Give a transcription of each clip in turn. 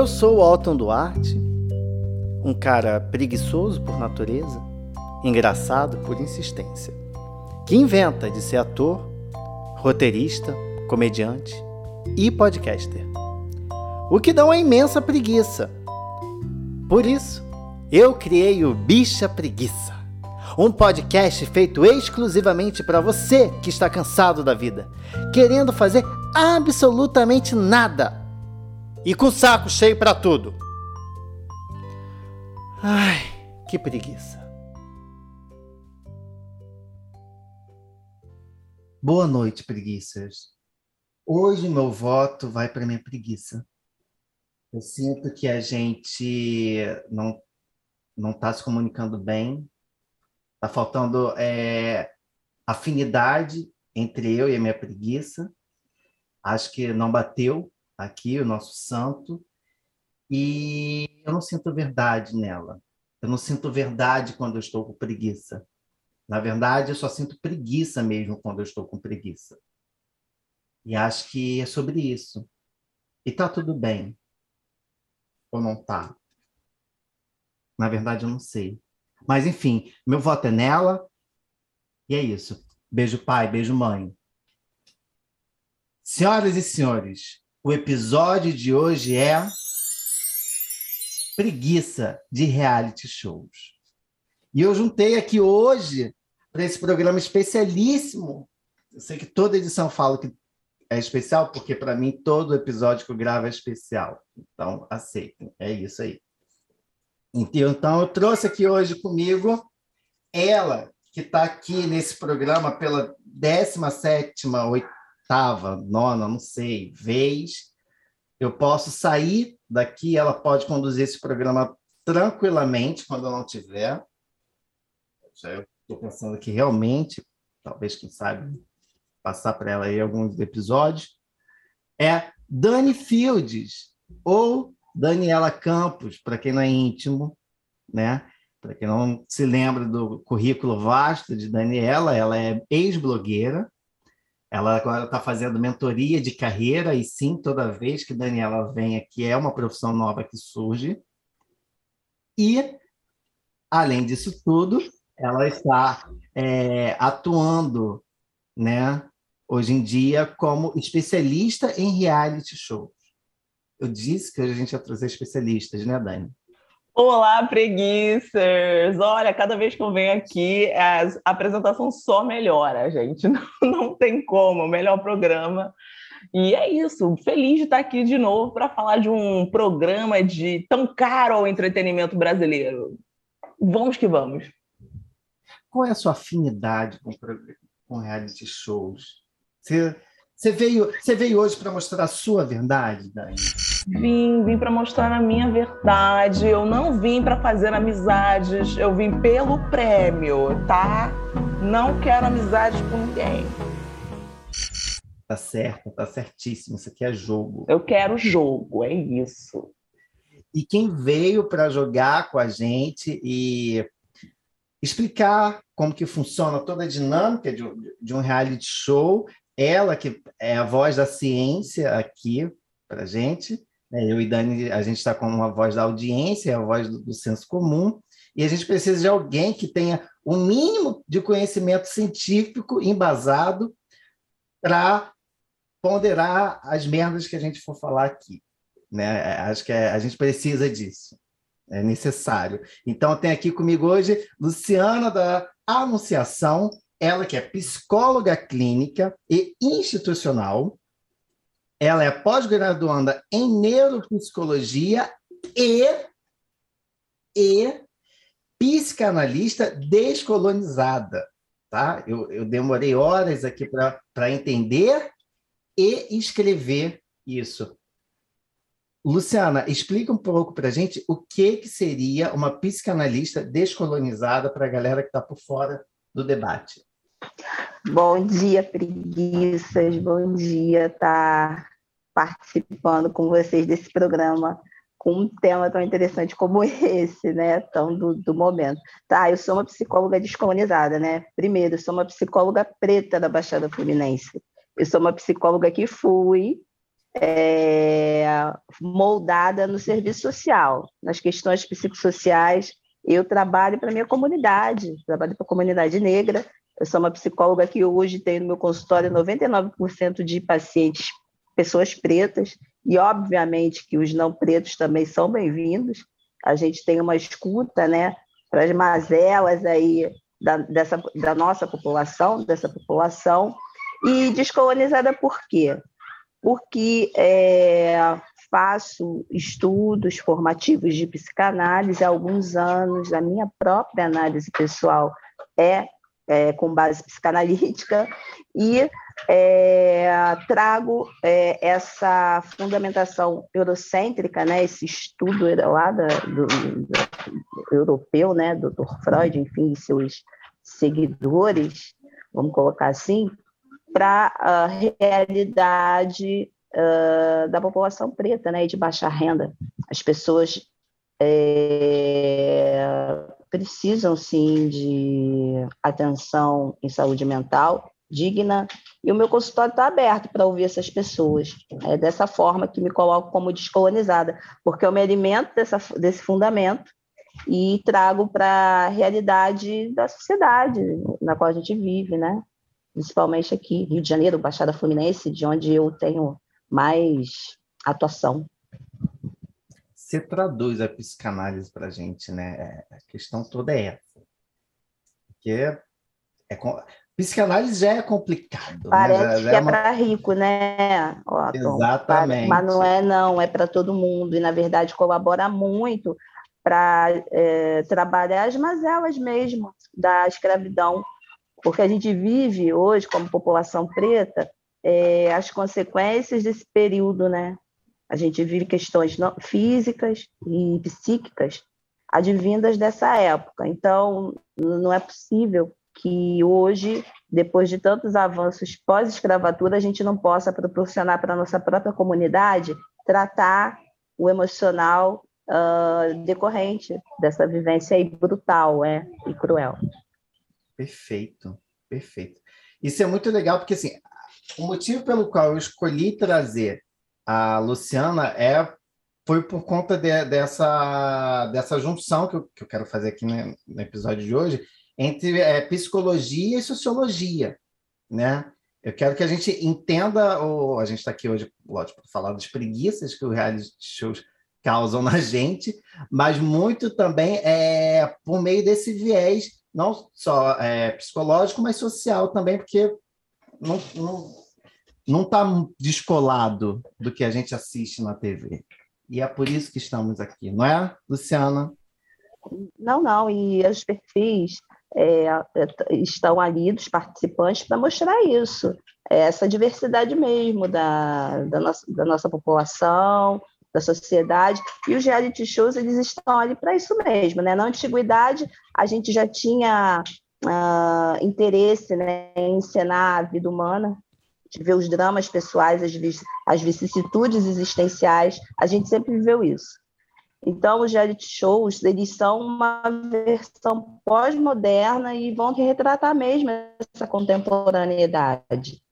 Eu sou o Alton Duarte, um cara preguiçoso por natureza, engraçado por insistência, que inventa de ser ator, roteirista, comediante e podcaster. O que dá uma imensa preguiça. Por isso, eu criei o Bicha Preguiça, um podcast feito exclusivamente para você que está cansado da vida, querendo fazer absolutamente nada e com saco cheio para tudo. Ai, que preguiça. Boa noite, preguiças. Hoje meu voto vai para minha preguiça. Eu sinto que a gente não não está se comunicando bem, está faltando é, afinidade entre eu e a minha preguiça. Acho que não bateu aqui, o nosso santo, e eu não sinto verdade nela. Eu não sinto verdade quando eu estou com preguiça. Na verdade, eu só sinto preguiça mesmo quando eu estou com preguiça. E acho que é sobre isso. E tá tudo bem. Ou não tá? Na verdade, eu não sei. Mas, enfim, meu voto é nela. E é isso. Beijo, pai. Beijo, mãe. Senhoras e senhores, o episódio de hoje é preguiça de reality shows. E eu juntei aqui hoje para esse programa especialíssimo. Eu sei que toda edição fala que é especial, porque para mim todo episódio que eu gravo é especial. Então, aceitem. É isso aí. Então, eu trouxe aqui hoje comigo ela, que está aqui nesse programa pela 17 8 oitava, nona, não sei, vez, eu posso sair daqui, ela pode conduzir esse programa tranquilamente quando eu não tiver. Já eu estou pensando que realmente, talvez, quem sabe, passar para ela aí alguns episódios. É Dani Fields, ou Daniela Campos, para quem não é íntimo, né? Para quem não se lembra do currículo vasto de Daniela, ela é ex-blogueira, ela agora está fazendo mentoria de carreira, e sim, toda vez que Daniela vem aqui, é uma profissão nova que surge. E, além disso tudo, ela está é, atuando, né, hoje em dia, como especialista em reality shows. Eu disse que a gente ia trazer especialistas, né, Dani? Olá, preguiças! Olha, cada vez que eu venho aqui, a apresentação só melhora, gente. Não, não tem como, melhor programa. E é isso, feliz de estar aqui de novo para falar de um programa de tão caro ao entretenimento brasileiro. Vamos que vamos. Qual é a sua afinidade com, com reality shows? Você você veio, você veio hoje para mostrar a sua verdade, Dani? Vim, vim para mostrar a minha verdade. Eu não vim para fazer amizades, eu vim pelo prêmio, tá? Não quero amizades com ninguém. Tá certo, tá certíssimo. Isso aqui é jogo. Eu quero jogo, é isso. E quem veio para jogar com a gente e explicar como que funciona toda a dinâmica de de um reality show ela que é a voz da ciência aqui para a gente. Né? Eu e Dani, a gente está com uma voz da audiência, a voz do, do senso comum, e a gente precisa de alguém que tenha o um mínimo de conhecimento científico embasado para ponderar as merdas que a gente for falar aqui. Né? Acho que é, a gente precisa disso. É necessário. Então, tem aqui comigo hoje Luciana da Anunciação, ela que é psicóloga clínica e institucional, ela é pós-graduanda em neuropsicologia e, e psicanalista descolonizada. Tá? Eu, eu demorei horas aqui para entender e escrever isso. Luciana, explica um pouco para a gente o que, que seria uma psicanalista descolonizada para a galera que está por fora do debate. Bom dia, preguiças. Bom dia estar tá participando com vocês desse programa com um tema tão interessante como esse, né? Tão do, do momento. Tá, eu sou uma psicóloga descolonizada, né? Primeiro, eu sou uma psicóloga preta da Baixada Fluminense. Eu sou uma psicóloga que fui é, moldada no serviço social, nas questões psicossociais. Eu trabalho para minha comunidade, trabalho para a comunidade negra. Eu sou uma psicóloga que hoje tenho no meu consultório 99% de pacientes pessoas pretas, e obviamente que os não pretos também são bem-vindos. A gente tem uma escuta né, para as mazelas aí da, dessa, da nossa população, dessa população, e descolonizada por quê? Porque é, faço estudos formativos de psicanálise há alguns anos, a minha própria análise pessoal é, é com base psicanalítica, e é, trago é, essa fundamentação eurocêntrica, né, esse estudo lá da, do, do, europeu, né, do Dr. Freud, enfim, seus seguidores, vamos colocar assim, para a realidade uh, da população preta né, e de baixa renda. As pessoas é, precisam, sim, de atenção em saúde mental digna, e o meu consultório está aberto para ouvir essas pessoas. É dessa forma que me coloco como descolonizada, porque eu me alimento dessa, desse fundamento e trago para a realidade da sociedade na qual a gente vive, né? principalmente aqui, Rio de Janeiro, Baixada Fluminense, de onde eu tenho mais atuação. Você traduz a psicanálise para a gente, né? É, a questão toda é essa. Porque é, é, psicanálise já é complicado. Né? Parece né? já, já que é, é uma... para rico, né? Ó, Exatamente. Mas não é, não, é para todo mundo. E, na verdade, colabora muito para é, trabalhar as mazelas mesmo da escravidão porque a gente vive hoje, como população preta, é, as consequências desse período, né? A gente vive questões físicas e psíquicas advindas dessa época. Então, não é possível que hoje, depois de tantos avanços pós-escravatura, a gente não possa proporcionar para a nossa própria comunidade tratar o emocional uh, decorrente dessa vivência aí brutal é, e cruel. Perfeito, perfeito. Isso é muito legal, porque assim, o motivo pelo qual eu escolhi trazer a Luciana é foi por conta de, dessa, dessa junção que eu, que eu quero fazer aqui no, no episódio de hoje entre é, psicologia e sociologia, né? Eu quero que a gente entenda, ou a gente está aqui hoje, lógico, para falar das preguiças que os reality shows causam na gente, mas muito também é por meio desse viés não só é, psicológico, mas social também, porque não não não está descolado do que a gente assiste na TV. E é por isso que estamos aqui, não é, Luciana? Não, não. E os perfis é, estão ali dos participantes para mostrar isso, essa diversidade mesmo da, da, nossa, da nossa população, da sociedade. E os reality shows, eles estão ali para isso mesmo, né? Na antiguidade, a gente já tinha uh, interesse né, em encenar a vida humana, de ver os dramas pessoais, as, as vicissitudes existenciais, a gente sempre viveu isso. Então, os reality shows, eles são uma versão pós-moderna e vão retratar mesmo essa contemporaneidade.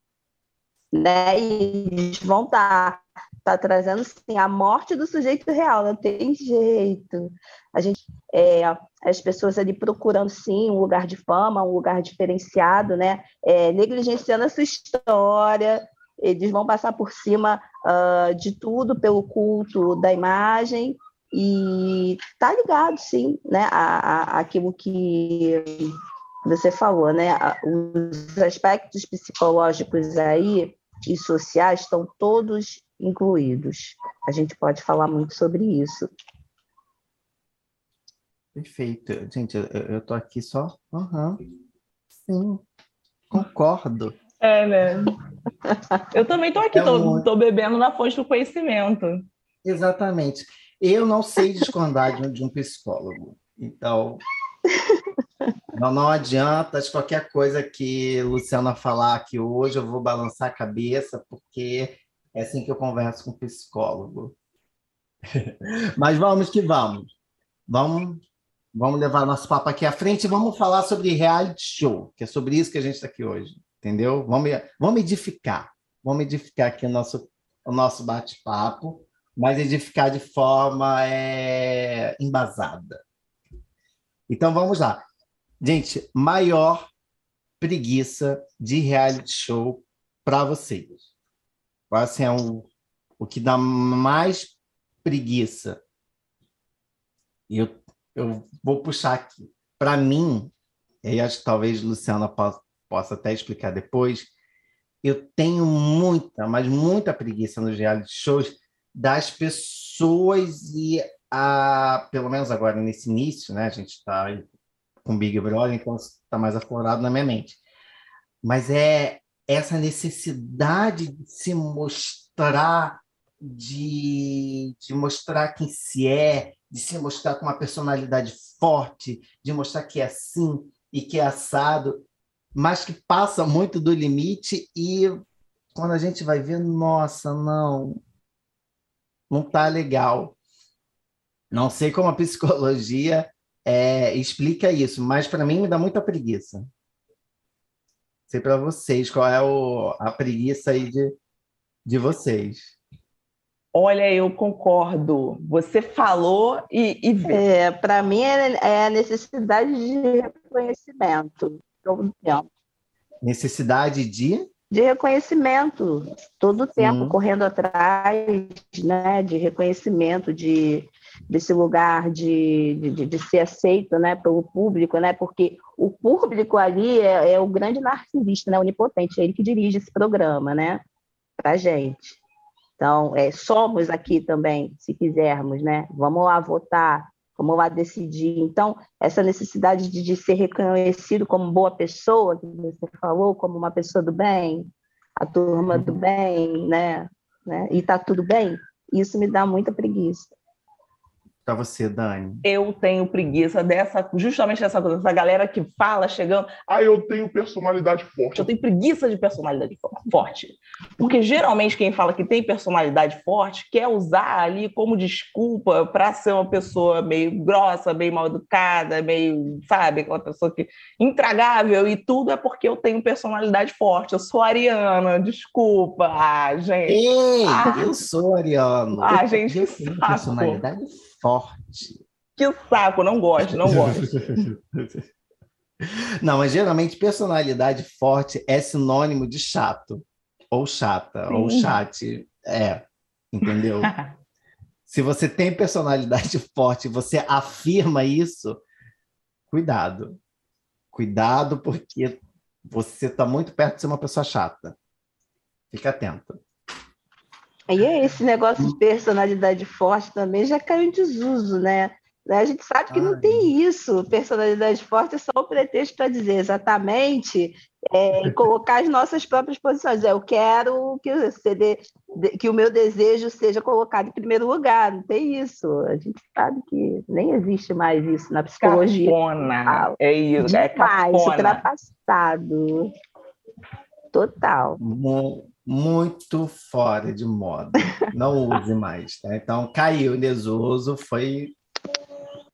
Né? E eles vão estar está trazendo sim a morte do sujeito real, não tem jeito. A gente, é, as pessoas ali procurando sim um lugar de fama, um lugar diferenciado, né? É, negligenciando a sua história, eles vão passar por cima uh, de tudo pelo culto da imagem e tá ligado sim, né? A, a, aquilo que você falou, né? Os aspectos psicológicos aí e sociais estão todos incluídos. A gente pode falar muito sobre isso. Perfeito. Gente, eu estou aqui só. Uhum. Sim, concordo. É, né? Eu também estou aqui, estou é bebendo na fonte do conhecimento. Exatamente. Eu não sei discordar de um psicólogo. Então, não, não adianta qualquer coisa que Luciana falar aqui hoje, eu vou balançar a cabeça, porque é assim que eu converso com o psicólogo. Mas vamos que vamos. Vamos, vamos levar nosso papo aqui à frente e vamos falar sobre reality show, que é sobre isso que a gente está aqui hoje, entendeu? Vamos, vamos edificar, vamos edificar aqui o nosso, o nosso bate-papo, mas edificar de forma é, embasada. Então vamos lá. Gente, maior preguiça de reality show para vocês? Assim, é um, o que dá mais preguiça? Eu, eu vou puxar aqui. Para mim, e acho que talvez Luciana possa, possa até explicar depois, eu tenho muita, mas muita preguiça nos reality shows das pessoas e a, pelo menos agora nesse início, né? A gente está com Big Brother, então está mais aflorado na minha mente. Mas é essa necessidade de se mostrar, de, de mostrar quem se é, de se mostrar com uma personalidade forte, de mostrar que é assim e que é assado, mas que passa muito do limite e quando a gente vai ver, nossa, não, não tá legal. Não sei como a psicologia é, explica isso, mas para mim me dá muita preguiça. Sei para vocês qual é o, a preguiça aí de, de vocês. Olha, eu concordo. Você falou e, e É, para mim é, é, a necessidade de reconhecimento todo tempo. Necessidade de? De reconhecimento, todo o tempo, hum. correndo atrás né, de reconhecimento, de, desse lugar de, de, de, ser aceito né, pelo público, né, porque o público ali é, é o grande narcisista, né, onipotente, é ele que dirige esse programa né, para a gente. Então, é, somos aqui também, se quisermos, né? Vamos lá votar, vamos lá decidir. Então, essa necessidade de, de ser reconhecido como boa pessoa, que você falou, como uma pessoa do bem, a turma do uhum. bem, né? né? E tá tudo bem, isso me dá muita preguiça para você, Dani? Eu tenho preguiça dessa, justamente dessa coisa, dessa galera que fala chegando. Ah, eu tenho personalidade forte. Eu tenho preguiça de personalidade forte. Porque geralmente quem fala que tem personalidade forte quer usar ali como desculpa para ser uma pessoa meio grossa, meio mal educada, meio, sabe, aquela pessoa que intragável e tudo é porque eu tenho personalidade forte. Eu sou ariana, desculpa. Ah, gente. Ei, ah, eu sou ariano. Ah, gente, eu tenho personalidade forte. Que saco, não gosto, não gosto. não, mas geralmente personalidade forte é sinônimo de chato, ou chata, Sim. ou chat. É, entendeu? Se você tem personalidade forte, você afirma isso, cuidado. Cuidado, porque você está muito perto de ser uma pessoa chata. Fica atento. E é esse negócio de personalidade forte também já caiu em desuso, né? A gente sabe que não tem isso. Personalidade forte é só o pretexto para dizer exatamente é, colocar as nossas próprias posições. É, eu quero que o, CD, que o meu desejo seja colocado em primeiro lugar. Não tem isso. A gente sabe que nem existe mais isso na psicologia. Cafona. É isso. É Demais, é ultrapassado. Total muito fora de moda. Não use mais, tá? Então caiu em desuso, foi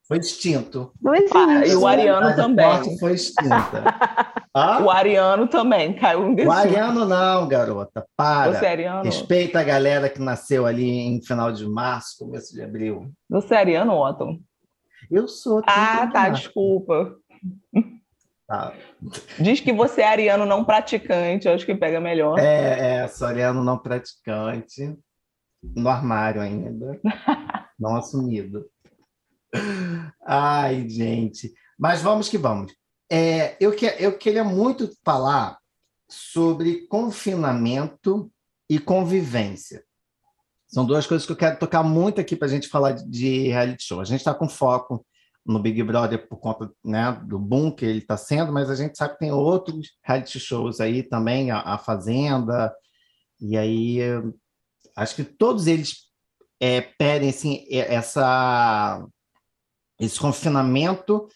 foi extinto. Ah, e o Ariano também. Foi extinta. Ah? O Ariano também caiu em desuso. O Ariano não, garota. Para. Você é Ariano? Respeita a galera que nasceu ali em final de março, começo de abril. Você é Ariano, Otton? Eu sou. Ah, tá, desculpa. Tá. Diz que você é ariano não praticante, eu acho que pega melhor. É, é, sou ariano não praticante, no armário ainda, não assumido. Ai, gente. Mas vamos que vamos. É, eu, que, eu queria muito falar sobre confinamento e convivência. São duas coisas que eu quero tocar muito aqui para a gente falar de reality show. A gente está com foco no Big Brother por conta né, do boom que ele está sendo, mas a gente sabe que tem outros reality shows aí também, a, a Fazenda, e aí acho que todos eles é, pedem assim, essa, esse confinamento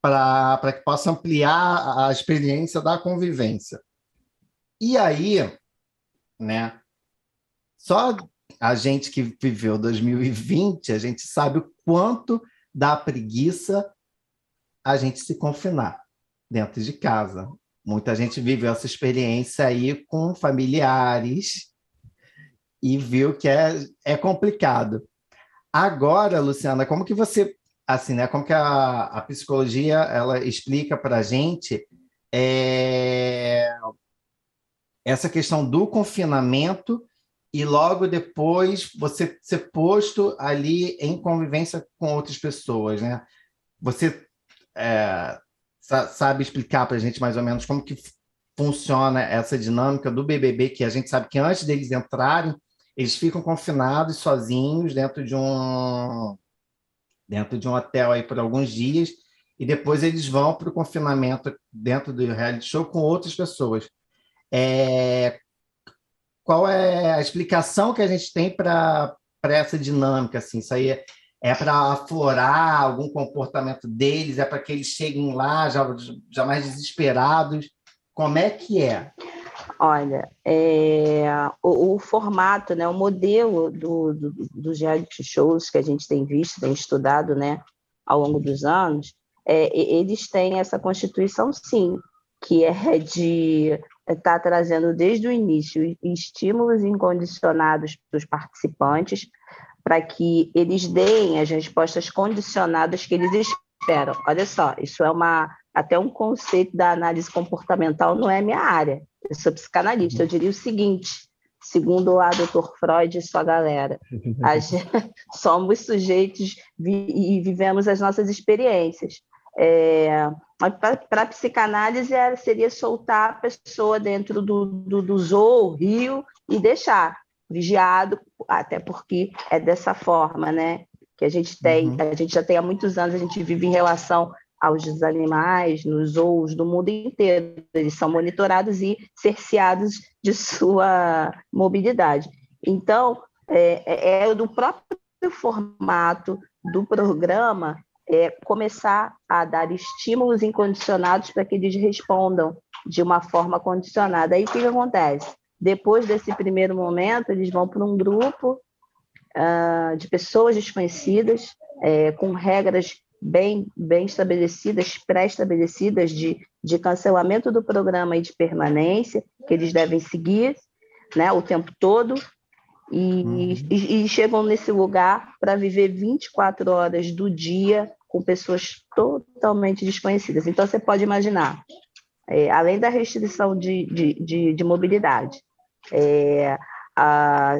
para que possa ampliar a experiência da convivência. E aí, né, só a gente que viveu 2020, a gente sabe o quanto dá preguiça a gente se confinar dentro de casa. Muita gente vive essa experiência aí com familiares e viu que é, é complicado. Agora, Luciana, como que você, assim, né? Como que a, a psicologia ela explica para a gente é, essa questão do confinamento e logo depois você ser posto ali em convivência com outras pessoas, né? Você é, sabe explicar para a gente mais ou menos como que funciona essa dinâmica do BBB, que a gente sabe que antes deles entrarem, eles ficam confinados sozinhos dentro de um dentro de um hotel aí por alguns dias e depois eles vão para o confinamento dentro do reality show com outras pessoas. É, qual é a explicação que a gente tem para essa dinâmica? Assim, isso aí é, é para aflorar algum comportamento deles? É para que eles cheguem lá já, já mais desesperados? Como é que é? Olha, é, o, o, formato, né, o modelo do, do, dos reality shows que a gente tem visto, tem estudado né, ao longo dos anos, é, eles têm essa constituição, sim, que é de estar tá trazendo desde o início estímulos incondicionados para os participantes, para que eles deem as respostas condicionadas que eles esperam. Olha só, isso é uma até um conceito da análise comportamental não é minha área. Eu sou psicanalista. Eu diria o seguinte, segundo o Dr. Freud e sua galera, somos sujeitos e vivemos as nossas experiências. É, para a psicanálise seria soltar a pessoa dentro do, do, do zoo, rio, e deixar vigiado, até porque é dessa forma, né? Que a gente tem, uhum. a gente já tem há muitos anos, a gente vive em relação aos animais, nos zoos do mundo inteiro. Eles são monitorados e cerceados de sua mobilidade. Então, é, é, é do próprio formato do programa é, começar a dar estímulos incondicionados para que eles respondam de uma forma condicionada. Aí o que, que acontece? Depois desse primeiro momento, eles vão para um grupo uh, de pessoas desconhecidas, é, com regras bem, bem estabelecidas, pré-estabelecidas de, de cancelamento do programa e de permanência, que eles devem seguir né, o tempo todo, e, uhum. e, e chegam nesse lugar para viver 24 horas do dia com pessoas totalmente desconhecidas. Então, você pode imaginar, é, além da restrição de, de, de, de mobilidade, é, a,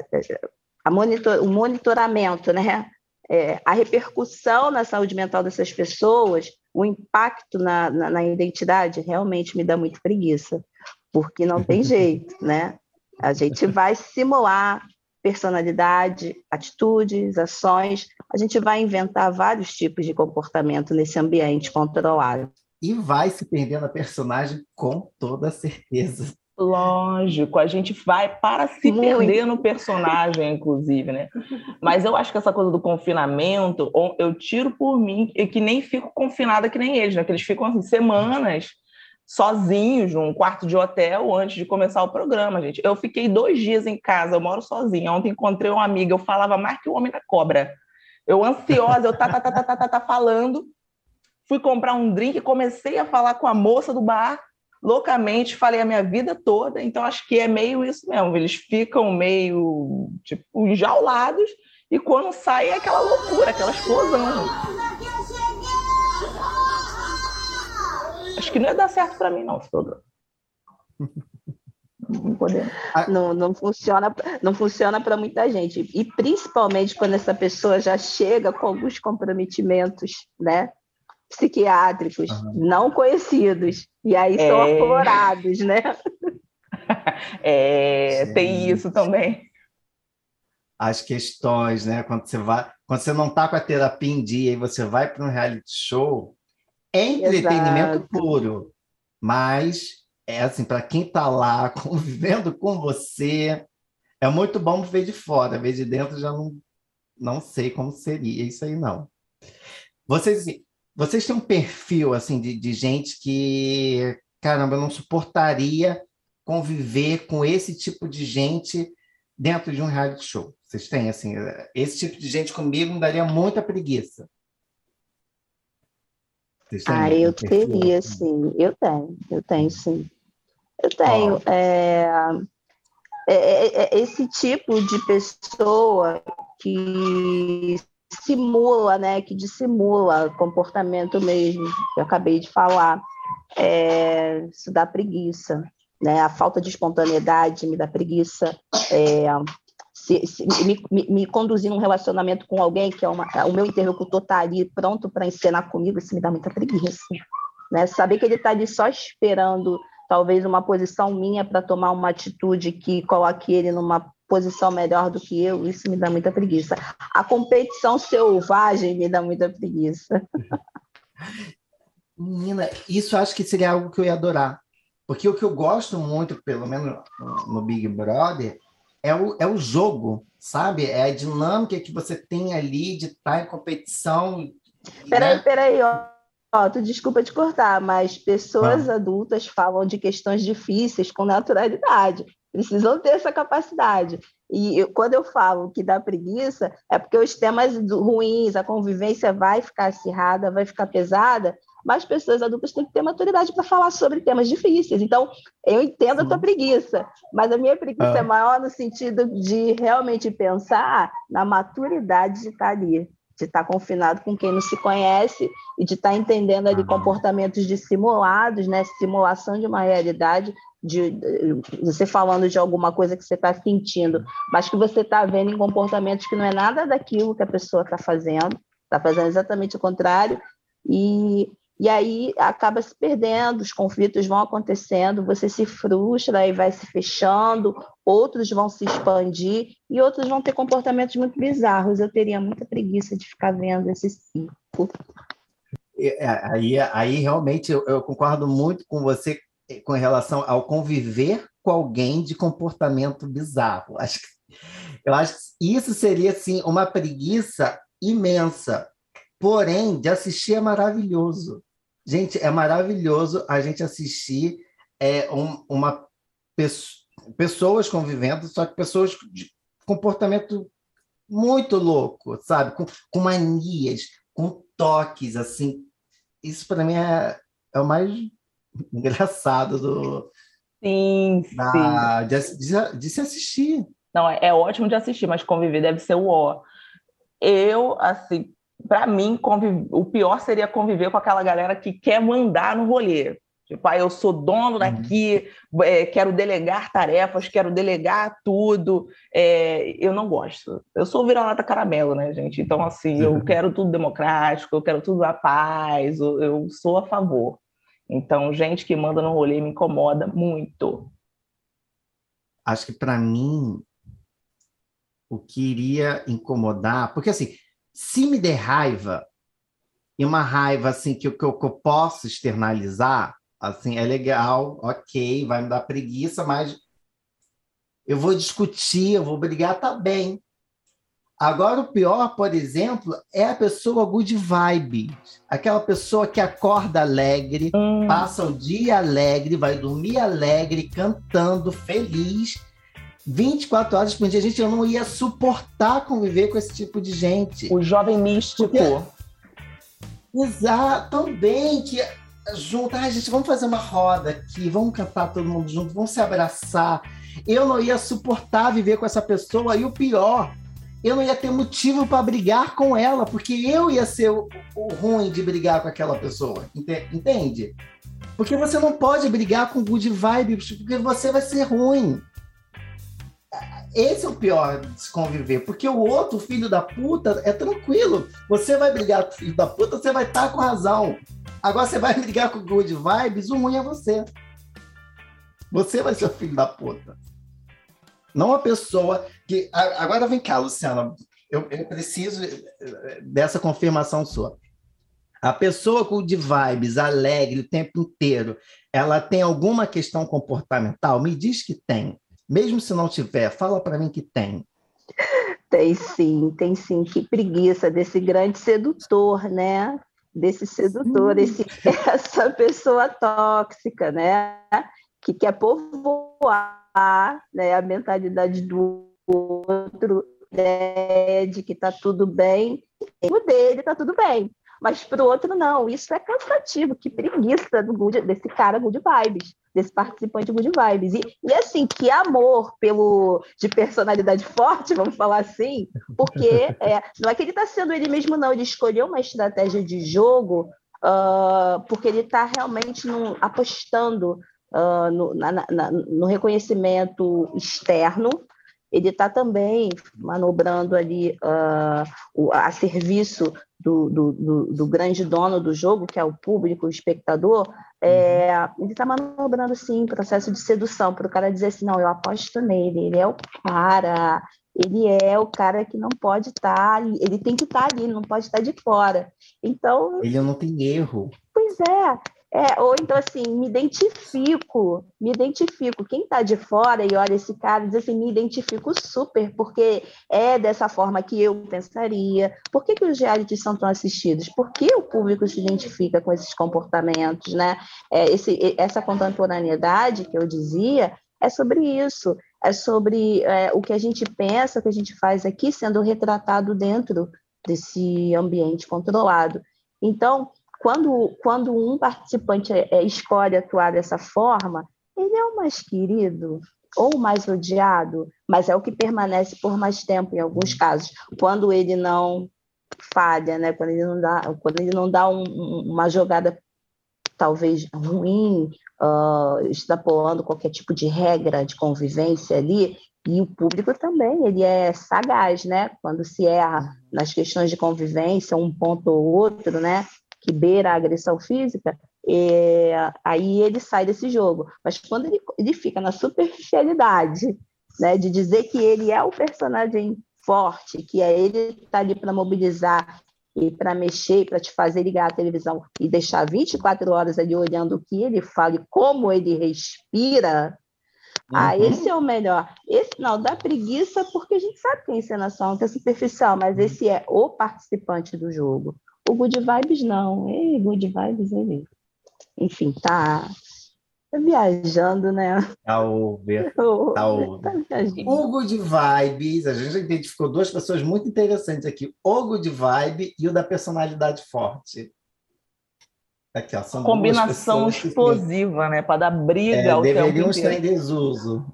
a monitor, o monitoramento né, é, a repercussão na saúde mental dessas pessoas, o impacto na, na, na identidade, realmente me dá muito preguiça, porque não tem jeito, né? A gente vai simular personalidade, atitudes, ações, a gente vai inventar vários tipos de comportamento nesse ambiente controlado. E vai se perdendo a personagem com toda certeza. Lógico, a gente vai para se Muito. perder no personagem, inclusive, né? Mas eu acho que essa coisa do confinamento, eu tiro por mim, e que nem fico confinada que nem eles, né? Que eles ficam assim, semanas sozinhos num quarto de hotel antes de começar o programa, gente. Eu fiquei dois dias em casa, eu moro sozinha. Ontem encontrei uma amiga, eu falava mais que o homem da cobra. Eu ansiosa, eu tá, tá, tá, tá, tá, tá, tá falando. Fui comprar um drink, comecei a falar com a moça do bar loucamente, falei a minha vida toda, então acho que é meio isso mesmo, eles ficam meio, tipo, enjaulados, e quando sai é aquela loucura, aquela explosão. Acho que não ia dar certo para mim, não, esse programa. Não, não funciona, não funciona para muita gente. E principalmente quando essa pessoa já chega com alguns comprometimentos, né? psiquiátricos uhum. não conhecidos. E aí é... são aflorados, né? é, Sim. tem isso também. As questões, né? Quando você vai, quando você não está com a terapia em dia e você vai para um reality show, é entretenimento Exato. puro, mas é assim, para quem está lá convivendo com você, é muito bom ver de fora, ver de dentro já não, não sei como seria isso aí, não. Vocês, vocês têm um perfil assim de, de gente que, caramba, eu não suportaria conviver com esse tipo de gente dentro de um reality show. Vocês têm assim, esse tipo de gente comigo me daria muita preguiça. Ah, eu teria, sim. Eu tenho, eu tenho, sim. Eu tenho. Oh. É... é, é, é esse tipo de pessoa que simula, né, que dissimula comportamento mesmo, que eu acabei de falar, é, isso dá preguiça, né, a falta de espontaneidade me dá preguiça, é, se, se, me, me, me, conduzir num relacionamento com alguém que é uma, o meu interlocutor está ali pronto para encenar comigo, isso me dá muita preguiça, né, saber que ele está ali só esperando talvez uma posição minha para tomar uma atitude que coloque ele numa posição melhor do que eu, isso me dá muita preguiça. A competição selvagem me dá muita preguiça. Menina, isso acho que seria algo que eu ia adorar. Porque o que eu gosto muito, pelo menos no Big Brother, é o, é o jogo, sabe? É a dinâmica que você tem ali de estar em competição. Peraí, né? peraí, ó. Ó, tu desculpa te cortar, mas pessoas ah. adultas falam de questões difíceis com naturalidade. Precisam ter essa capacidade. E eu, quando eu falo que dá preguiça, é porque os temas ruins, a convivência vai ficar acirrada, vai ficar pesada, mas pessoas adultas têm que ter maturidade para falar sobre temas difíceis. Então, eu entendo a tua preguiça, mas a minha preguiça ah. é maior no sentido de realmente pensar na maturidade de estar ali de estar tá confinado com quem não se conhece e de estar tá entendendo ali comportamentos dissimulados, né? Simulação de uma realidade, de, você falando de alguma coisa que você está sentindo, mas que você está vendo em comportamentos que não é nada daquilo que a pessoa está fazendo, está fazendo exatamente o contrário, e e aí acaba se perdendo, os conflitos vão acontecendo, você se frustra e vai se fechando, outros vão se expandir e outros vão ter comportamentos muito bizarros. Eu teria muita preguiça de ficar vendo esse ciclo. É, aí, aí realmente eu, eu concordo muito com você com relação ao conviver com alguém de comportamento bizarro. Acho que, eu acho que isso seria assim uma preguiça imensa. Porém, de assistir é maravilhoso. Gente, é maravilhoso a gente assistir é, um, uma pessoas convivendo, só que pessoas de comportamento muito louco, sabe? Com, com manias, com toques, assim. Isso para mim é, é o mais engraçado do. Sim, da, sim. De, de, de, se assistir. Não, é, é ótimo de assistir, mas conviver deve ser o ó. Eu, assim, para mim, o pior seria conviver com aquela galera que quer mandar no rolê. Tipo, ah, eu sou dono uhum. daqui, é, quero delegar tarefas, quero delegar tudo. É, eu não gosto. Eu sou vira-lata caramelo, né, gente? Então, assim, eu uhum. quero tudo democrático, eu quero tudo a paz, eu, eu sou a favor. Então, gente que manda no rolê me incomoda muito. Acho que, para mim, o que iria incomodar... Porque, assim, se me der raiva, e uma raiva assim que, que, eu, que eu posso externalizar, assim, é legal, ok, vai me dar preguiça, mas eu vou discutir, eu vou brigar, tá bem. Agora, o pior, por exemplo, é a pessoa good vibe. Aquela pessoa que acorda alegre, hum. passa o dia alegre, vai dormir alegre, cantando, feliz 24 horas por dia. Gente, eu não ia suportar conviver com esse tipo de gente. O jovem místico. Porque... Exato, também que junto, ai, gente, vamos fazer uma roda aqui, vamos cantar todo mundo junto, vamos se abraçar. Eu não ia suportar viver com essa pessoa e o pior, eu não ia ter motivo para brigar com ela, porque eu ia ser o, o, ruim de brigar com aquela pessoa, entende? Porque você não pode brigar com good vibes, porque você vai ser ruim. Esse é o pior de se conviver, porque o outro filho da puta é tranquilo. Você vai brigar com o filho da puta, você vai estar tá com razão. Agora você vai brigar com good vibes, o ruim é você. Você vai ser o filho da puta. Não a pessoa que. Agora vem cá, Luciana. Eu, eu preciso eh, dessa confirmação sua. A pessoa com de vibes, alegre o tempo inteiro, ela tem alguma questão comportamental? Me diz que tem. Mesmo se não tiver, fala para mim que tem. Tem sim, tem sim. Que preguiça desse grande sedutor, né? Desse sedutor, esse, essa pessoa tóxica, né? Que quer povoar né? a mentalidade do outro, né? de que tá tudo bem, o dele tá tudo bem. Mas para o outro, não. Isso é cansativo. Que preguiça do good, desse cara good vibes, desse participante good vibes. E, e assim, que amor pelo de personalidade forte, vamos falar assim, porque é, não é que ele está sendo ele mesmo, não. Ele escolheu uma estratégia de jogo uh, porque ele está realmente num, apostando uh, no, na, na, no reconhecimento externo ele está também manobrando ali uh, a serviço do, do, do, do, grande dono do jogo, que é o público, o espectador, é, uhum. ele está manobrando, sim, processo de sedução, para o cara dizer assim, não, eu aposto nele, ele é o cara, ele é o cara que não pode estar tá ali, ele tem que estar tá ali, ele não pode estar tá de fora. Então... Ele não tem erro. Pois é, é, ou então assim, me identifico, me identifico. Quem está de fora e olha esse cara diz assim, me identifico super, porque é dessa forma que eu pensaria. Por que, que os realities são tão assistidos? Por que o público se identifica com esses comportamentos, né? É, esse, essa contemporaneidade que eu dizia é sobre isso, é sobre é, o que a gente pensa, o que a gente faz aqui sendo retratado dentro desse ambiente controlado. Então, quando, quando um participante é, é, escolhe atuar dessa forma, ele é o mais querido ou mais odiado, mas é o que permanece por mais tempo em alguns casos, quando ele não falha, né? quando ele não dá, quando ele não dá um, uma jogada talvez ruim, uh, extrapolando qualquer tipo de regra de convivência ali, e o público também, ele é sagaz, né? Quando se erra nas questões de convivência, um ponto ou outro, né? Que beira a agressão física, é, aí ele sai desse jogo. Mas quando ele, ele fica na superficialidade, né, de dizer que ele é o personagem forte, que é ele que está ali para mobilizar e para mexer, para te fazer ligar a televisão e deixar 24 horas ali olhando o que ele fala e como ele respira, uhum. Ah, esse é o melhor. Esse não, dá preguiça porque a gente sabe que a encenação é superficial, mas esse é o participante do jogo. O Good Vibes não. Ei, Good Vibes, ele. Enfim, tá viajando, né? Tá over. Tá over. Tá o Good Vibes, a gente identificou duas pessoas muito interessantes aqui. O Good Vibe e o da personalidade forte. Aqui, ó, são Combinação explosiva, que... né? Para dar briga é, ao deveriam estar em desuso.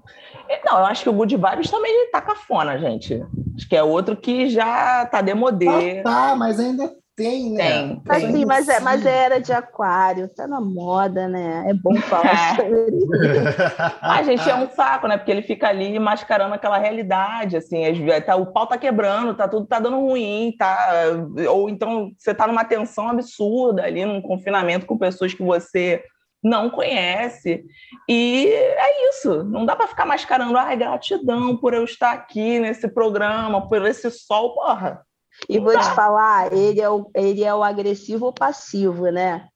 Não, eu acho que o Good Vibes também tá cafona, gente. Acho que é outro que já tá demodê. Ah, tá, mas ainda tem, né? Tem, tem. Assim, mas, é, mas é era de aquário, tá na moda, né? É bom falar sobre A gente é um saco, né? Porque ele fica ali mascarando aquela realidade, assim, tá, o pau tá quebrando, tá tudo tá dando ruim, tá? Ou então você tá numa tensão absurda ali, num confinamento com pessoas que você não conhece. E é isso, não dá para ficar mascarando, ai, gratidão por eu estar aqui nesse programa, por esse sol, porra e vou te tá. falar, ele é o, ele é o agressivo passivo, né?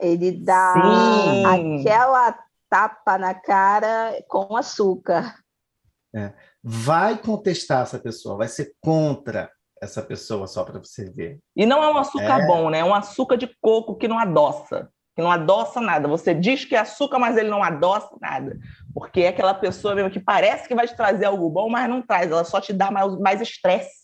Ele dá Sim. aquela tapa na cara com açúcar. É. Vai contestar essa pessoa, vai ser contra essa pessoa só para você ver. E não é um açúcar é. bom, né? É um açúcar de coco que não adoça, que não adoça nada. Você diz que é açúcar, mas ele não adoça nada. Porque é aquela pessoa mesmo que parece que vai te trazer algo bom, mas não traz, ela só te dá mais estresse.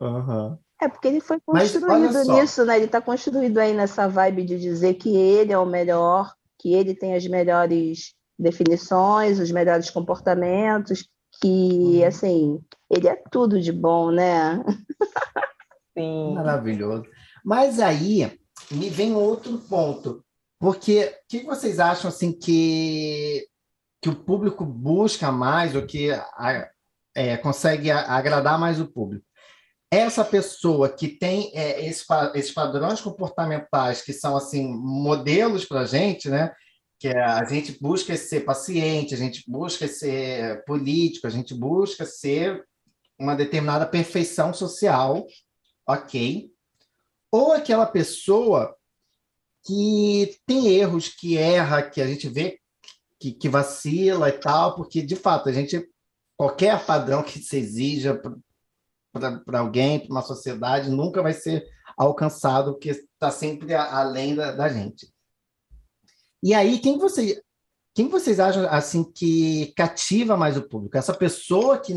Uhum. É porque ele foi construído nisso, né? Ele está construído aí nessa vibe de dizer que ele é o melhor, que ele tem as melhores definições, os melhores comportamentos, que, uhum. assim, ele é tudo de bom, né? Sim. Maravilhoso. Mas aí me vem outro ponto, porque o que vocês acham assim que que o público busca mais, ou que é, consegue agradar mais o público? Essa pessoa que tem é, esse, esses padrões comportamentais que são assim modelos para a gente, né? Que é, a gente busca ser paciente, a gente busca ser político, a gente busca ser uma determinada perfeição social, ok? Ou aquela pessoa que tem erros, que erra, que a gente vê que, que vacila e tal, porque de fato a gente qualquer padrão que se exija para alguém, para uma sociedade, nunca vai ser alcançado, porque está sempre além da, da, gente. E aí, quem, você, quem vocês acham assim que cativa mais o público? Essa pessoa que,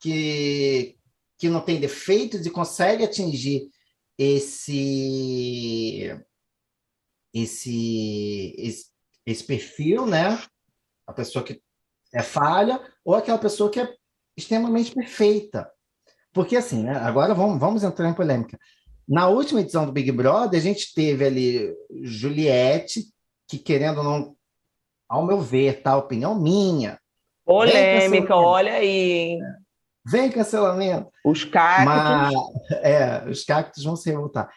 que, que não tem defeitos e consegue atingir esse, esse, esse, esse perfil, né? A pessoa que é falha ou aquela pessoa que é extremamente perfeita. Porque assim, né? agora vamos, vamos entrar em polêmica. Na última edição do Big Brother, a gente teve ali Juliette, que querendo ou não, ao meu ver, tá? Opinião minha. Polêmica, olha aí, hein? Vem cancelamento. Os cactos. Mas, é, os cactos vão se revoltar.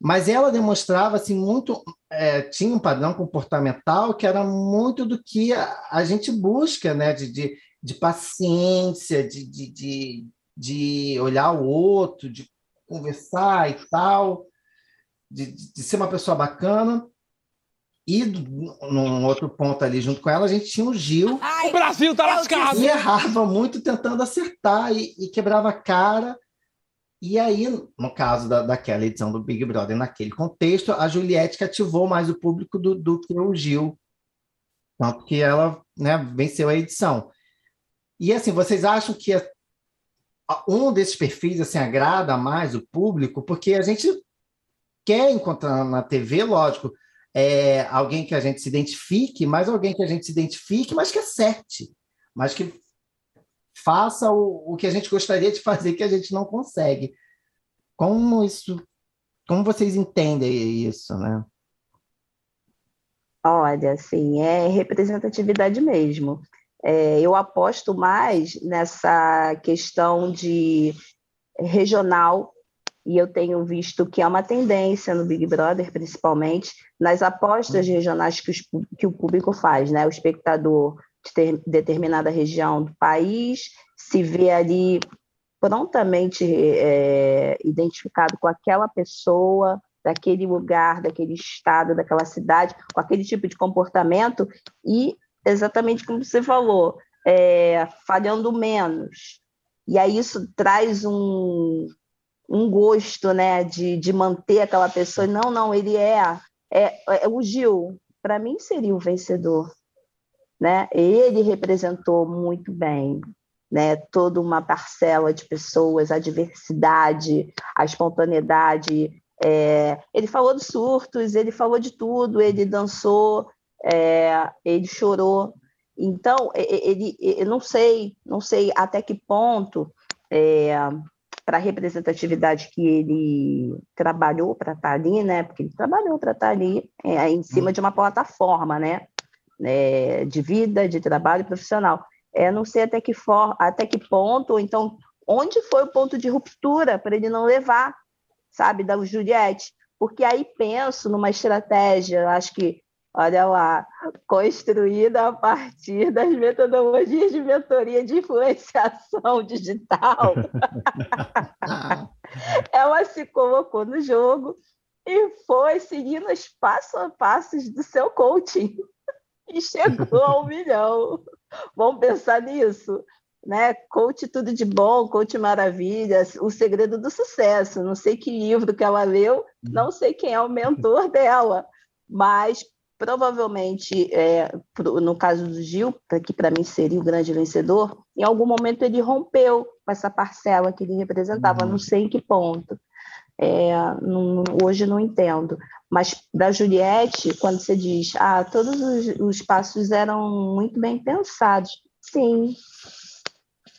Mas ela demonstrava assim muito, é, tinha um padrão comportamental que era muito do que a, a gente busca, né? De, de, de paciência, de, de, de, de olhar o outro, de conversar e tal, de, de ser uma pessoa bacana. E num outro ponto ali, junto com ela, a gente tinha o Gil. Ai, o Brasil tá lascado! E errava muito tentando acertar e, e, quebrava a cara. E aí, no caso da, daquela edição do Big Brother, naquele contexto, a Juliette cativou mais o público do, do que o Gil. Tanto que ela né, venceu a edição. E assim, vocês acham que um desses perfis assim agrada mais o público? Porque a gente quer encontrar na TV, lógico, é, alguém que a gente se identifique, mas alguém que a gente se identifique, mas que acerte, mas que faça o, o que a gente gostaria de fazer que a gente não consegue. Como isso, como vocês entendem isso, né? Olha, assim, é representatividade mesmo. É, eu aposto mais nessa questão de regional e eu tenho visto que é uma tendência no Big Brother, principalmente, nas apostas regionais que, os, que o público faz, né? O espectador de ter, determinada região do país se vê ali prontamente é, identificado com aquela pessoa, daquele lugar, daquele estado, daquela cidade, com aquele tipo de comportamento e, exatamente como você falou, é, falhando menos. E aí isso traz um, um gosto, né, de, de manter aquela pessoa. Não, não, ele é, é, é o Gil. Para mim seria o vencedor, né? Ele representou muito bem, né? Toda uma parcela de pessoas, a diversidade, a espontaneidade. É, ele falou dos surtos, ele falou de tudo, ele dançou, é, ele chorou. Então, ele, eu não sei, não sei até que ponto é, para a representatividade que ele trabalhou para estar tá ali, né? Porque ele trabalhou para estar tá ali é, em cima de uma plataforma, né? É, de vida, de trabalho profissional. É, não sei até que, for, até que ponto, então, onde foi o ponto de ruptura para ele não levar, sabe, da Juliette? Porque aí penso numa estratégia, acho que olha lá, construída a partir das metodologias de mentoria de influenciação digital. Ela se colocou no jogo e foi seguindo os passo a passos do seu coaching e chegou ao milhão. Vamos pensar nisso. Né? Coach tudo de bom, coach maravilha, o segredo do sucesso. Não sei que livro que ela leu, não sei quem é o mentor dela, mas provavelmente, é, no caso do Gil, que para mim seria o grande vencedor, em algum momento ele rompeu com essa parcela que ele representava, uhum. não sei em que ponto. É, não, hoje não entendo. Mas da Juliette, quando você diz, ah, todos os, os passos eram muito bem pensados. Sim,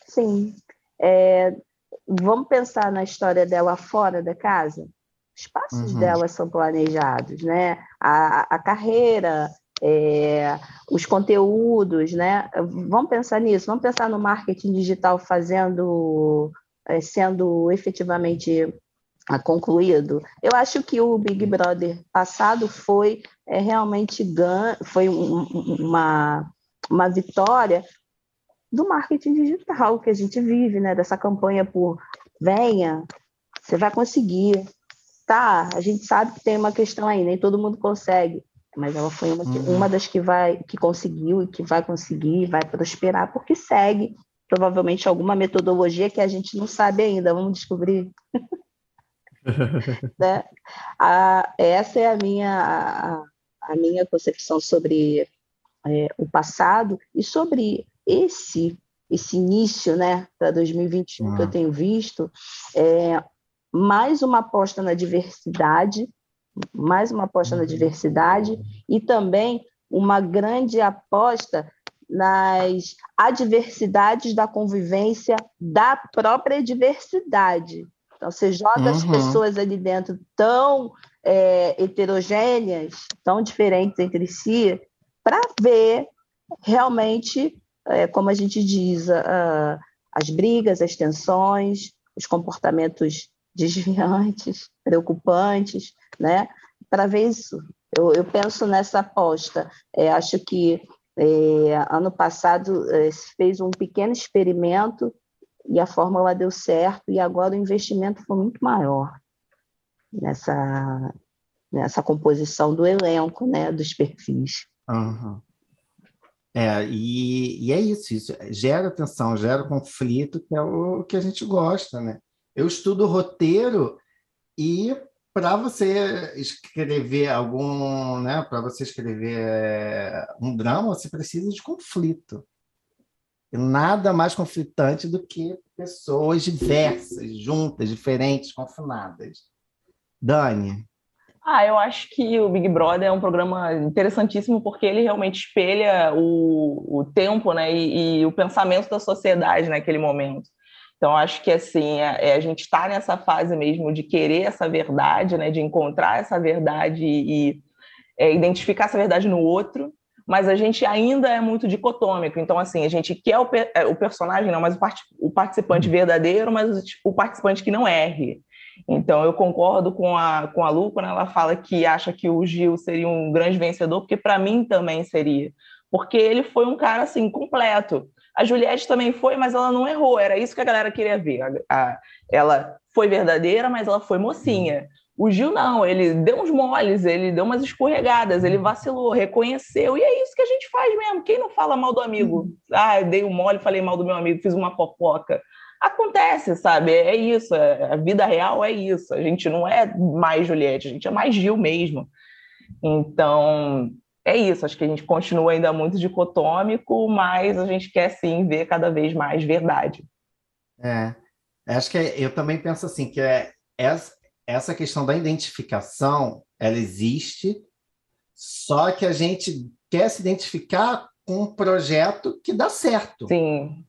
sim. É, vamos pensar na história dela fora da casa? Os passos uhum. dela são planejados, né? A, a carreira, é, os conteúdos, né? Vamos pensar nisso, vamos pensar no marketing digital fazendo, é, sendo efetivamente ah, concluído. Eu acho que o Big Brother passado foi é, realmente gan foi um, uma, uma vitória do marketing digital que a gente vive, né? Dessa campanha por venha, você vai conseguir, tá, a gente sabe que tem uma questão aí, nem todo mundo consegue, mas ela foi uma, uhum. uma das que vai, que conseguiu e que vai conseguir, vai prosperar, porque segue provavelmente alguma metodologia que a gente não sabe ainda, vamos descobrir. né? a, essa é a minha, a, a minha concepção sobre é, o passado e sobre esse esse início, né, para 2021 uhum. que eu tenho visto, é, mais uma aposta na diversidade, mais uma aposta na uhum. diversidade e também uma grande aposta nas adversidades da convivência da própria diversidade. Então, você joga uhum. as pessoas ali dentro tão é, heterogêneas, tão diferentes entre si, para ver realmente, é, como a gente diz, as brigas, as tensões, os comportamentos desviantes, preocupantes, né? Para ver isso. Eu, eu, penso nessa aposta. É, acho que é, ano passado é, se fez um pequeno experimento e a fórmula deu certo, e agora o investimento foi muito maior nessa, nessa composição do elenco, né, dos perfis. Uhum. É, e, e, é isso, isso gera tensão, gera conflito, que é o que a gente gosta, né? Eu estudo roteiro e para você escrever algum, né, para você escrever é, um drama, você precisa de conflito. E nada mais conflitante do que pessoas diversas, juntas, diferentes, confinadas. Dani. Ah, eu acho que o Big Brother é um programa interessantíssimo porque ele realmente espelha o, o tempo né, e, e o pensamento da sociedade naquele momento. Então, acho que assim, a, é, é, a gente está nessa fase mesmo de querer essa verdade, né, de encontrar essa verdade e, é, identificar essa verdade no outro, mas a gente ainda é muito dicotômico. Então, assim, a gente quer o, é, o personagem, não, mas o, part, o participante verdadeiro, mas o, o, participante que não erre. Então, eu concordo com a, com a Lu quando ela fala que acha que o Gil seria um grande vencedor, porque para mim também seria. Porque ele foi um cara, assim, completo. A Juliette também foi, mas ela não errou. Era isso que a galera queria ver. A, a, ela foi verdadeira, mas ela foi mocinha. O Gil não, ele deu uns moles, ele deu umas escorregadas, ele vacilou, reconheceu, e é isso que a gente faz mesmo. Quem não fala mal do amigo? Ah, dei um mole, falei mal do meu amigo, fiz uma fofoca. Acontece, sabe? É isso, é, a vida real é isso. A gente não é mais Juliette, a gente é mais Gil mesmo. Então, é isso, acho que a gente continua ainda muito dicotômico, mas a gente quer sim ver cada vez mais verdade. É, acho que é, eu também penso assim, que é essa, essa questão da identificação, ela existe, só que a gente quer se identificar com um projeto que dá certo. Sim.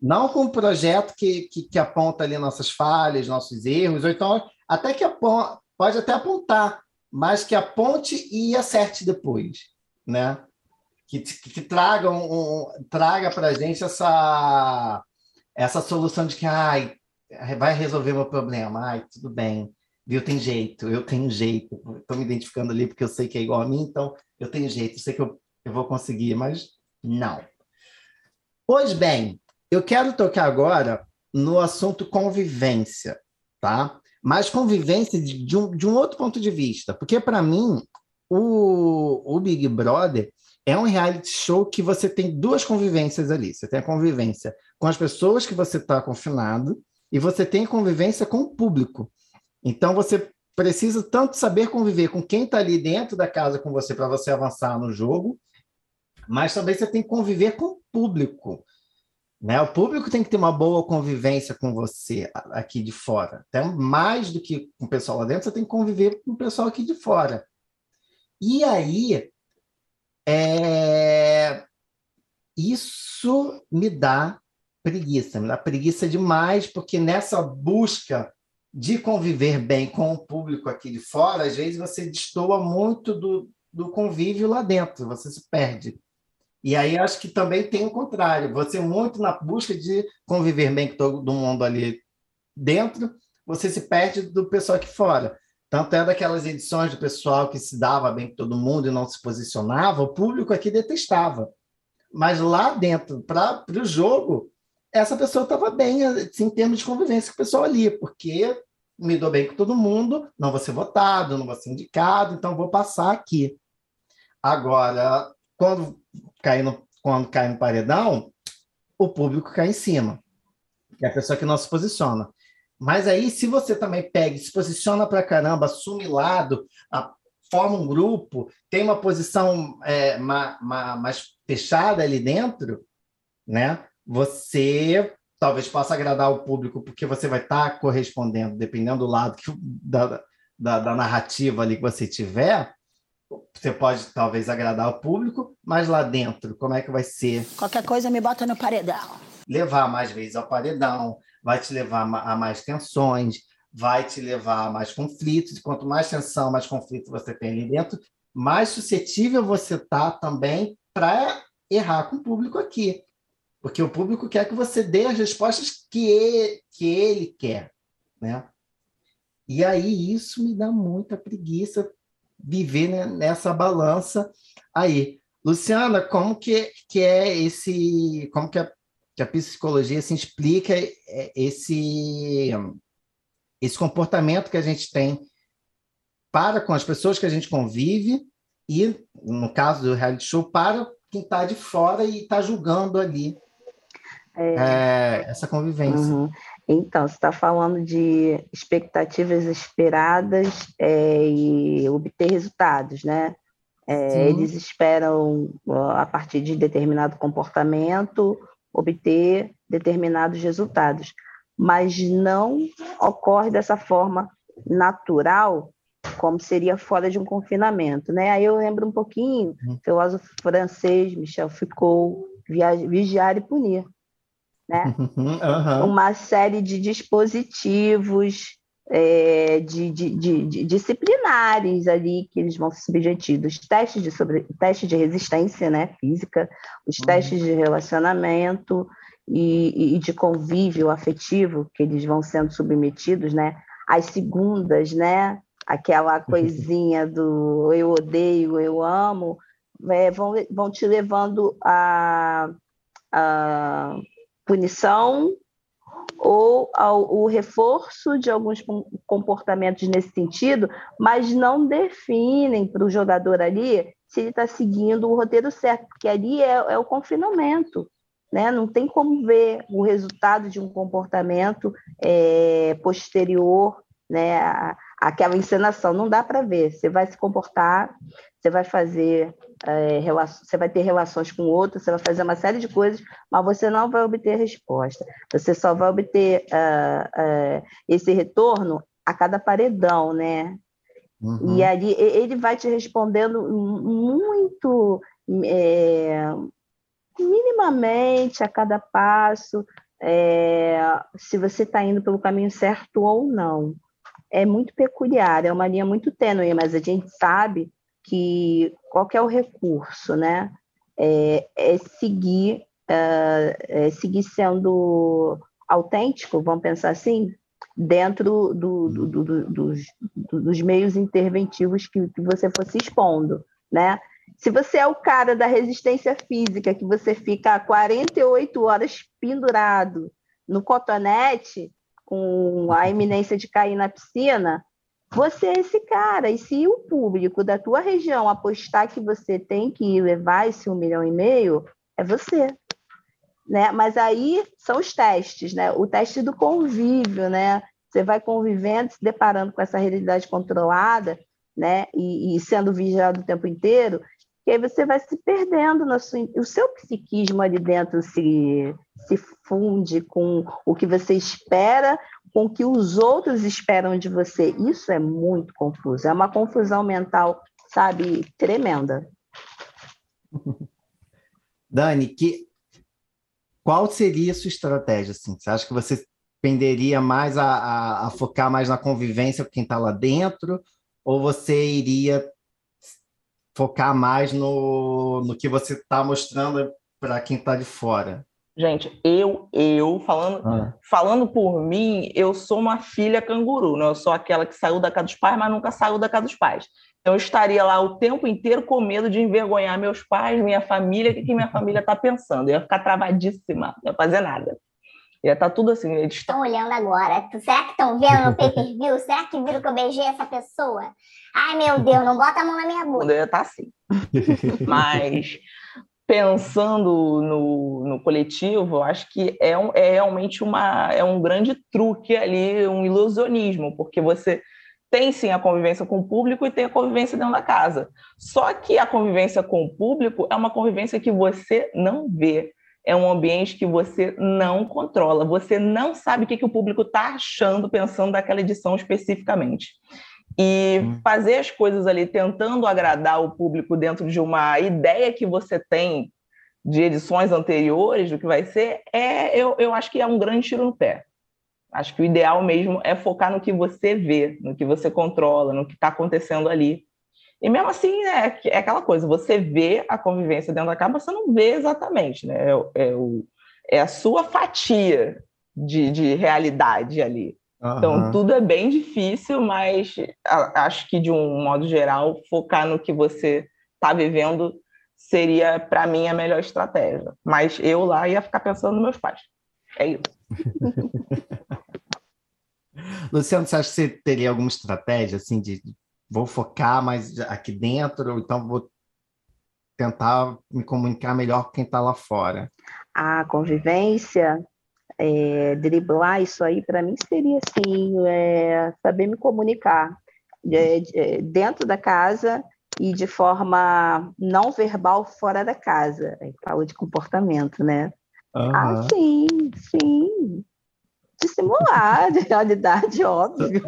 Não com um projeto que, que, que aponta ali nossas falhas, nossos erros, ou então até que aponta, pode até apontar, mas que aponte e acerte depois, né? Que, que, que traga, um, um traga para a gente essa, essa solução de que ai, vai resolver meu problema, ai, tudo bem, viu, tem jeito, eu tenho jeito, estou me identificando ali porque eu sei que é igual a mim, então eu tenho jeito, sei que eu, eu vou conseguir, mas não. Pois bem, eu quero tocar agora no assunto convivência, tá? Mas convivência de, de, um, de um outro ponto de vista. Porque, para mim, o, o Big Brother é um reality show que você tem duas convivências ali. Você tem a convivência com as pessoas que você está confinado e você tem convivência com o público. Então, você precisa tanto saber conviver com quem está ali dentro da casa com você para você avançar no jogo, mas também você tem que conviver com o público. Né? O público tem que ter uma boa convivência com você aqui de fora. Até mais do que com o pessoal lá dentro, você tem que conviver com o pessoal aqui de fora. E aí, é... isso me dá preguiça, me dá preguiça demais, porque nessa busca de conviver bem com o público aqui de fora, às vezes você destoa muito do, do convívio lá dentro, você se perde. E aí acho que também tem o contrário. Você muito na busca de conviver bem com todo mundo ali dentro, você se perde do pessoal aqui fora. Tanto é daquelas edições do pessoal que se dava bem com todo mundo e não se posicionava, o público aqui detestava. Mas lá dentro, para o jogo, essa pessoa estava bem assim, em termos de convivência com o pessoal ali, porque me dou bem com todo mundo, não vou ser votado, não vou ser indicado, então vou passar aqui. Agora, quando cai no, quando cai no paredão, o público cai em cima. É a pessoa que não se posiciona. Mas aí, se você também pega e se posiciona para caramba, assume lado, a, forma um grupo, tem uma posição é, ma, ma, mais fechada ali dentro, né? Você talvez possa agradar o público, porque você vai estar tá correspondendo, dependendo do lado que, da, da, da narrativa ali que você tiver, você pode talvez agradar o público, mas lá dentro, como é que vai ser? Qualquer coisa me bota no paredão. Levar mais vezes ao paredão, vai te levar a mais tensões, vai te levar a mais conflitos. Quanto mais tensão, mais conflito você tem ali dentro, mais suscetível você está também para errar com o público aqui. Porque o público quer que você dê as respostas que ele, que ele quer. Né? E aí isso me dá muita preguiça viver né, nessa balança aí. Luciana, como que, que é esse, como que a, que a psicologia se explica é, esse esse comportamento que a gente tem para com as pessoas que a gente convive e, no caso do reality show, para quem está de fora e está julgando ali é... É, essa convivência. Uhum. Então, você está falando de expectativas esperadas é, e obter resultados, né? É, eles esperam, a partir de determinado comportamento, obter determinados resultados, mas não ocorre dessa forma natural, como seria fora de um confinamento, né? Aí eu lembro um pouquinho, uhum. filósofo francês, Michel Foucault, Vigiar e Punir né? Uhum. Uma série de dispositivos é, de, de, de, de, disciplinares ali que eles vão ser submetidos, testes de, sobre, teste de resistência né, física, os uhum. testes de relacionamento e, e, de convívio afetivo que eles vão sendo submetidos, né? As segundas, né? Aquela coisinha do eu odeio, eu amo, é, vão, vão te levando a, a punição ou ao, o reforço de alguns comportamentos nesse sentido, mas não definem para o jogador ali se ele está seguindo o roteiro certo, porque ali é, é, o confinamento. Né? Não tem como ver o resultado de um comportamento é, posterior né, àquela encenação. Não dá para ver. Você vai se comportar, você vai fazer é, você vai ter relações com outros, você vai fazer uma série de coisas, mas você não vai obter resposta. Você só vai obter uh, uh, esse retorno a cada paredão, né? Uhum. E ali ele vai te respondendo muito é, minimamente a cada passo, é, se você está indo pelo caminho certo ou não. É muito peculiar, é uma linha muito tênue, mas a gente sabe que qual que é o recurso, né? É, é seguir, é, é seguir sendo autêntico, vamos pensar assim, dentro do, do, do, dos, dos, meios interventivos que, que você fosse expondo, né? Se você é o cara da resistência física, que você fica 48 horas pendurado no cotonete, com a iminência de cair na piscina, você é esse cara. E se o público da tua região apostar que você tem que levar esse um milhão e meio, é você. Né? Mas aí são os testes, né? O teste do convívio, né? Você vai convivendo, se deparando com essa realidade controlada, né? E, e sendo vigiado o tempo inteiro, que aí você vai se perdendo no seu, o seu psiquismo ali dentro se, se funde com o que você espera, com o que os outros esperam de você. Isso é muito confuso. É uma confusão mental, sabe, tremenda. Dani, que, qual seria a sua estratégia? Assim? Você acha que você penderia mais a, a, a focar mais na convivência com quem está lá dentro? Ou você iria focar mais no, no que você está mostrando para quem está de fora? Gente, eu, eu, falando, ah. falando por mim, eu sou uma filha canguru, né? Eu sou aquela que saiu da casa dos pais, mas nunca saiu da casa dos pais. Então, eu estaria lá o tempo inteiro com medo de envergonhar meus pais, minha família, o que, que minha família está pensando. Eu ia ficar travadíssima, não ia fazer nada. Ia estar tá tudo assim. Eles estão olhando agora. Será que estão vendo no pay-per-view? Será que viram que eu beijei essa pessoa? Ai, meu Deus, não bota a mão na minha boca. Eu ia estar tá assim. Mas pensando no, no coletivo, eu acho que é, um, é realmente uma, é um grande truque ali, um ilusionismo, porque você tem sim a convivência com o público e tem a convivência dentro da casa. Só que a convivência com o público é uma convivência que você não vê. é um ambiente que você não controla, você não sabe o que, que o público está achando, pensando daquela edição especificamente. E hum. fazer as coisas ali tentando agradar o público dentro de uma ideia que você tem de edições anteriores do que vai ser, é, eu, eu acho que é um grande tiro no pé. Acho que o ideal mesmo é focar no que você vê, no que você controla, no que está acontecendo ali. E mesmo assim, é, é aquela coisa, você vê a convivência dentro da casa, você não vê exatamente, né? É, é, o, é a sua fatia de, de realidade ali. Uhum. Então, tudo é bem difícil, mas acho que, de um modo geral, focar no que você está vivendo seria, para mim, a melhor estratégia. Mas eu lá ia ficar pensando nos meus pais. É isso. Luciano, você acha que você teria alguma estratégia, assim, de vou focar mais aqui dentro, ou então vou tentar me comunicar melhor com quem está lá fora? A convivência, é, driblar isso aí, para mim seria assim, é, saber me comunicar é, é, dentro da casa e de forma não verbal fora da casa. Fala de comportamento, né? Uhum. Ah, sim, sim. Dissimular de realidade, óbvio.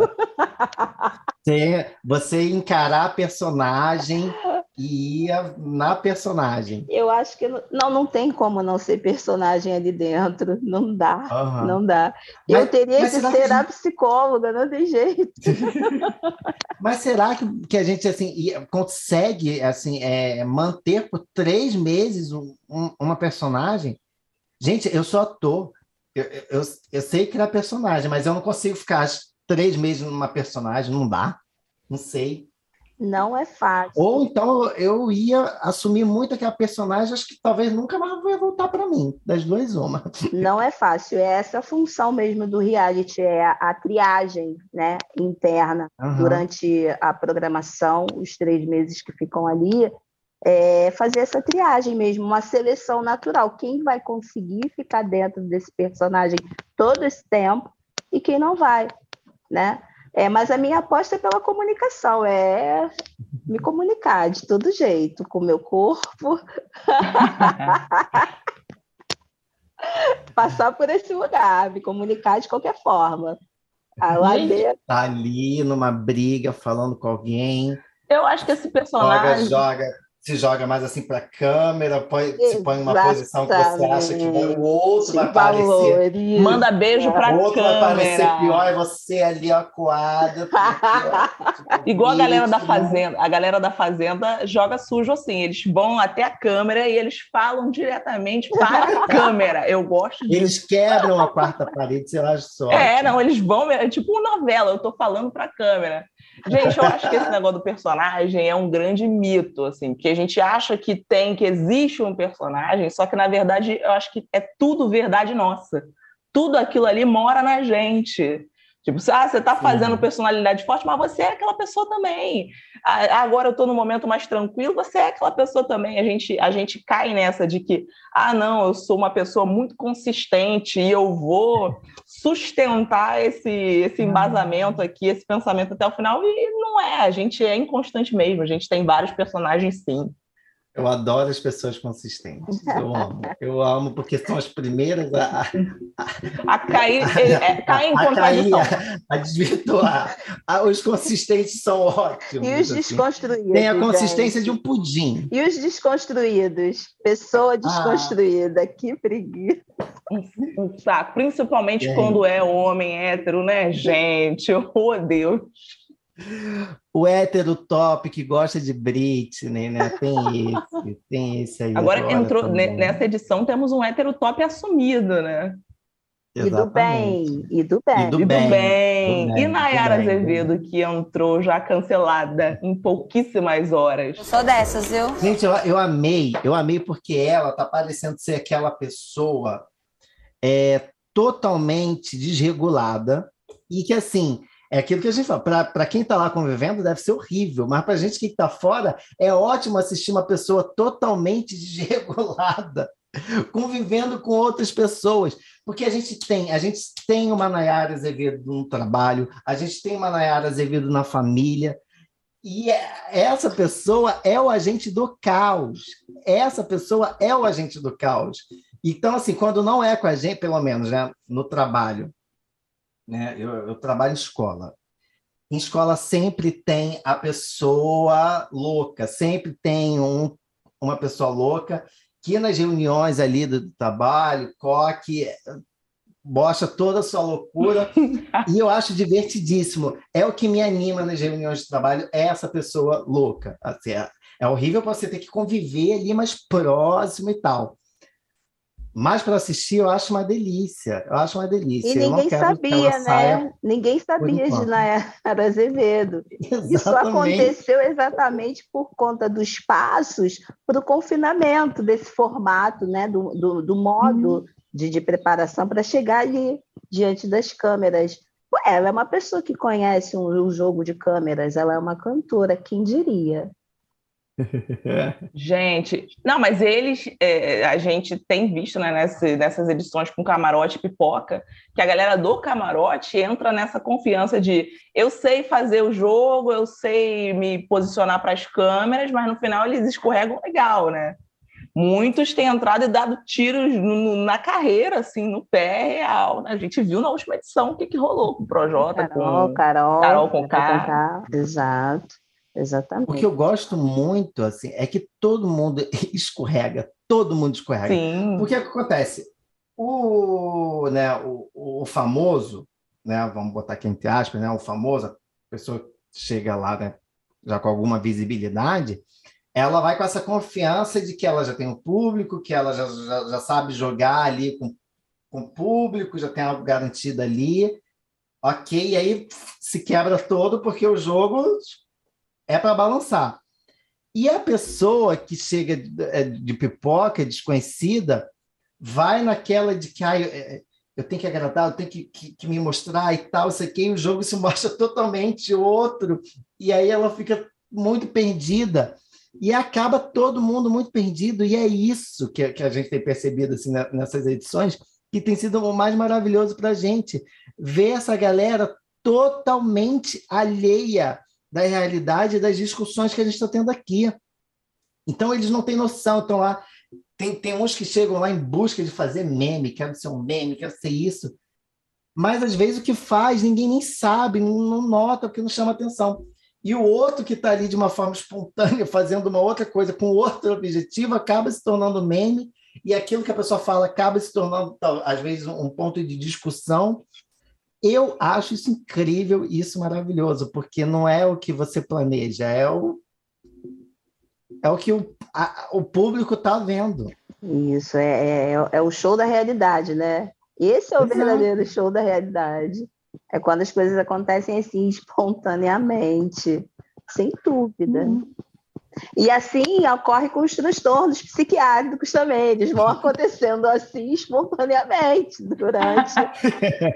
Você, você encarar a personagem e ia na personagem. Eu acho que não, não tem como não ser personagem ali dentro. Não dá, uhum. não dá. Mas, eu teria que ser que... a psicóloga, não tem jeito. mas será que, que a gente assim consegue assim é, manter por três meses um, uma personagem? Gente, eu sou ator. Eu, eu, eu sei criar personagem, mas eu não consigo ficar três meses numa personagem, não dá. Não sei. Não é fácil. Ou então eu ia assumir muito aquela personagem, acho que talvez nunca mais vai voltar para mim. Das duas, uma. Não é fácil. É essa função mesmo do reality, é a, a triagem né, interna uhum. durante a programação, os três meses que ficam ali, é fazer essa triagem mesmo, uma seleção natural. Quem vai conseguir ficar dentro desse personagem todo esse tempo e quem não vai, né? É, mas a minha aposta é pela comunicação, é me comunicar de todo jeito, com o meu corpo. Passar por esse lugar, me comunicar de qualquer forma. A Tá ali numa briga, falando com alguém. Eu acho que esse personagem. Joga, joga se joga mais assim para a câmera, põe, se põe numa posição que você acha que o outro vai aparecer. Manda beijo para a câmera. O outro vai aparecer pior e você ali acuada. Igual a galera da Fazenda. A galera da Fazenda joga sujo assim. Eles vão até a câmera e eles falam diretamente para a câmera. Eu gosto disso. Eles quebram a quarta parede, sei lá, só. É, não, eles vão... É tipo uma novela, eu estou falando para a câmera. Gente, eu acho que esse negócio do personagem é um grande mito, assim, que a gente acha que tem, que existe um personagem, só que na verdade eu acho que é tudo verdade nossa. Tudo aquilo ali mora na gente. Tipo, ah, você está fazendo personalidade forte, mas você é aquela pessoa também. Agora eu estou no momento mais tranquilo, você é aquela pessoa também. A gente, a gente cai nessa de que, ah, não, eu sou uma pessoa muito consistente e eu vou sustentar esse, esse embasamento aqui, esse pensamento até o final. E não é, a gente é inconstante mesmo. A gente tem vários personagens, sim. Eu adoro as pessoas consistentes. Eu amo. Eu amo porque são as primeiras a, a, a cair, é, cair em contradição. A, cair, a, desvirtuar. os consistentes são ótimos. E os assim. desconstruídos. Tem a consistência gente. de um pudim. E os desconstruídos? Pessoa ah. desconstruída. Ah. Que preguiça. Um saco. Principalmente é. quando é homem hétero, né, gente? Oh, Deus o hétero top que gosta de Britney, né? Tem esse, tem esse aí. Agora, agora entrou também. nessa edição temos um hétero top assumido, né? E do bem, e do bem. E do, bem. Do bem. E Nayara Azevedo, que entrou já cancelada em pouquíssimas horas. Eu sou dessas, viu? Gente, eu, eu amei, eu amei porque ela tá parecendo ser aquela pessoa é, totalmente desregulada e que, assim, é aquilo que a gente fala, para quem está lá convivendo deve ser horrível, mas para a gente que está fora é ótimo assistir uma pessoa totalmente desregulada convivendo com outras pessoas, porque a gente tem, a gente tem uma Nayara Azevedo no trabalho, a gente tem uma Nayara Azevedo na família, e é, essa pessoa é o agente do caos. Essa pessoa é o agente do caos. Então, assim, quando não é com a gente, pelo menos, né, no trabalho, né, eu, eu trabalho em escola. Em escola sempre tem a pessoa louca, sempre tem um, uma pessoa louca que nas reuniões ali do trabalho, coque, bosta toda a sua loucura, e eu acho divertidíssimo. É o que me anima nas reuniões de trabalho, é essa pessoa louca. Assim, é, é horrível você ter que conviver ali mais próximo e tal. Mas para assistir eu acho uma delícia. Eu acho uma delícia. E ninguém sabia, né? Ninguém sabia de Nayara Azevedo. Exatamente. Isso aconteceu exatamente por conta dos passos para o confinamento desse formato, né? Do, do, do modo hum. de, de preparação para chegar ali diante das câmeras. Ela é uma pessoa que conhece um, um jogo de câmeras, ela é uma cantora, quem diria? gente, não, mas eles, é, a gente tem visto né, nessa, nessas edições com camarote e pipoca, que a galera do camarote entra nessa confiança de eu sei fazer o jogo, eu sei me posicionar para as câmeras, mas no final eles escorregam legal, né? Muitos têm entrado e dado tiros no, na carreira, assim, no pé real. Né? A gente viu na última edição o que, que rolou com o Projota, Carol, com Carol, Carol com K. Exato. Exatamente. O que eu gosto muito assim é que todo mundo escorrega, todo mundo escorrega. Sim. Porque o que acontece? O, né, o, o famoso, né, vamos botar aqui entre aspas, né, o famoso, a pessoa chega lá né, já com alguma visibilidade, ela vai com essa confiança de que ela já tem um público, que ela já, já, já sabe jogar ali com, com o público, já tem algo garantido ali, ok, e aí se quebra todo porque o jogo é para balançar. E a pessoa que chega de, é, de pipoca, desconhecida, vai naquela de que ah, eu, eu tenho que agradar, eu tenho que, que, que me mostrar e tal, isso aqui, e o jogo se mostra totalmente outro, e aí ela fica muito perdida, e acaba todo mundo muito perdido, e é isso que, que a gente tem percebido assim, nessas edições, que tem sido o mais maravilhoso para a gente, ver essa galera totalmente alheia da realidade das discussões que a gente está tendo aqui. Então, eles não têm noção, estão lá. Tem, tem uns que chegam lá em busca de fazer meme, quero ser um meme, quero ser isso. Mas, às vezes, o que faz, ninguém nem sabe, não nota, porque não chama atenção. E o outro que está ali de uma forma espontânea, fazendo uma outra coisa com outro objetivo, acaba se tornando meme, e aquilo que a pessoa fala acaba se tornando, às vezes, um ponto de discussão eu acho isso incrível e isso maravilhoso, porque não é o que você planeja, é o, é o que o, a, o público está vendo. Isso, é, é, é, o show da realidade, né? Esse é o Exato. verdadeiro show da realidade. É quando as coisas acontecem assim, espontaneamente, sem dúvida. Uhum. E assim ocorre com os transtornos psiquiátricos também, eles vão acontecendo assim espontaneamente durante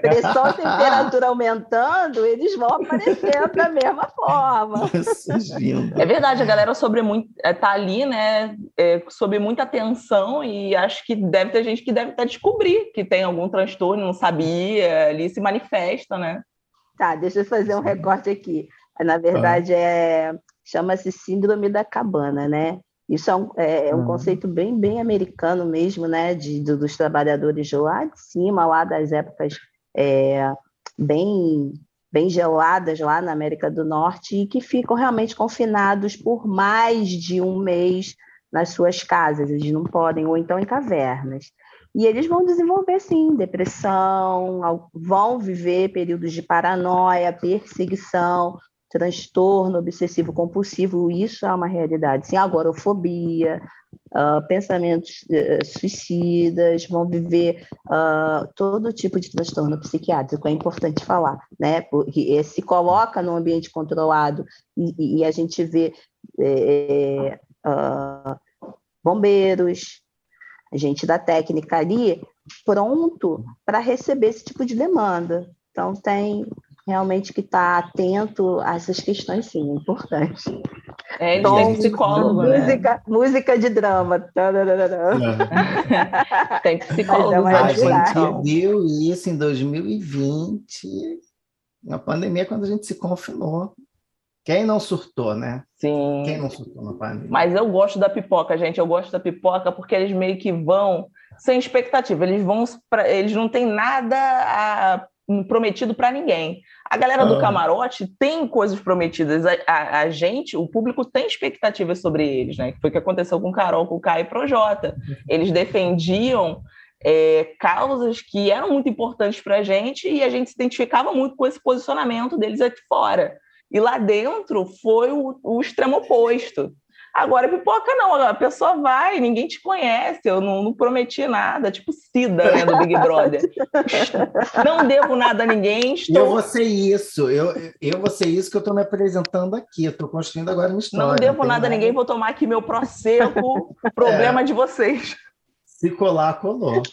pressão e temperatura aumentando, eles vão aparecendo da mesma forma. É verdade, a galera sobre muito é, tá ali, né, é, sob muita tensão e acho que deve ter gente que deve até descobrir que tem algum transtorno, não sabia, ali se manifesta, né? Tá, deixa eu fazer um recorte aqui. Na verdade, ah. é chama-se Síndrome da Cabana, né? Isso é um, é, é um uhum. conceito bem, bem americano mesmo, né? De, de, dos trabalhadores lá de cima, lá das épocas é, bem, bem geladas lá na América do Norte e que ficam realmente confinados por mais de um mês nas suas casas, eles não podem, ou então em cavernas. E eles vão desenvolver, sim, depressão, vão viver períodos de paranoia, perseguição, transtorno obsessivo compulsivo, isso é uma realidade. Sim, agorafobia, uh, pensamentos uh, suicidas, vão viver uh, todo tipo de transtorno psiquiátrico, é importante falar, né? Porque se coloca num ambiente controlado e, e a gente vê é, bombeiros, gente da técnica ali pronto para receber esse tipo de demanda. Então, tem realmente que está atento a essas questões, sim, é importante. É, ele tem psicólogo, né? Música, música de drama. É. tem psicólogo. É a gente viu isso em 2020, na pandemia, quando a gente se confinou. Quem não surtou, né? Sim. Quem não surtou na pandemia? Mas eu gosto da pipoca, gente. Eu gosto da pipoca porque eles meio que vão sem expectativa. Eles vão, pra, eles não têm nada a, prometido para ninguém. A galera do camarote tem coisas prometidas. A, a, a, gente, o público tem expectativas sobre eles, né? Que foi o que aconteceu com Carol, com o Caio e Projota. Eles defendiam é, causas que eram muito importantes para a gente e a gente se identificava muito com esse posicionamento deles aqui fora. E lá dentro foi o, o extremo oposto. Agora, pipoca não, a pessoa vai, ninguém te conhece, eu não, não prometi nada, tipo Cida, né, do Big Brother. não devo nada a ninguém, estou... Eu vou ser isso, eu, eu vou ser isso que eu estou me apresentando aqui, eu estou construindo agora uma história. Não devo nada a ninguém, vou tomar aqui meu processo, problema é. de vocês. Se colar, colou.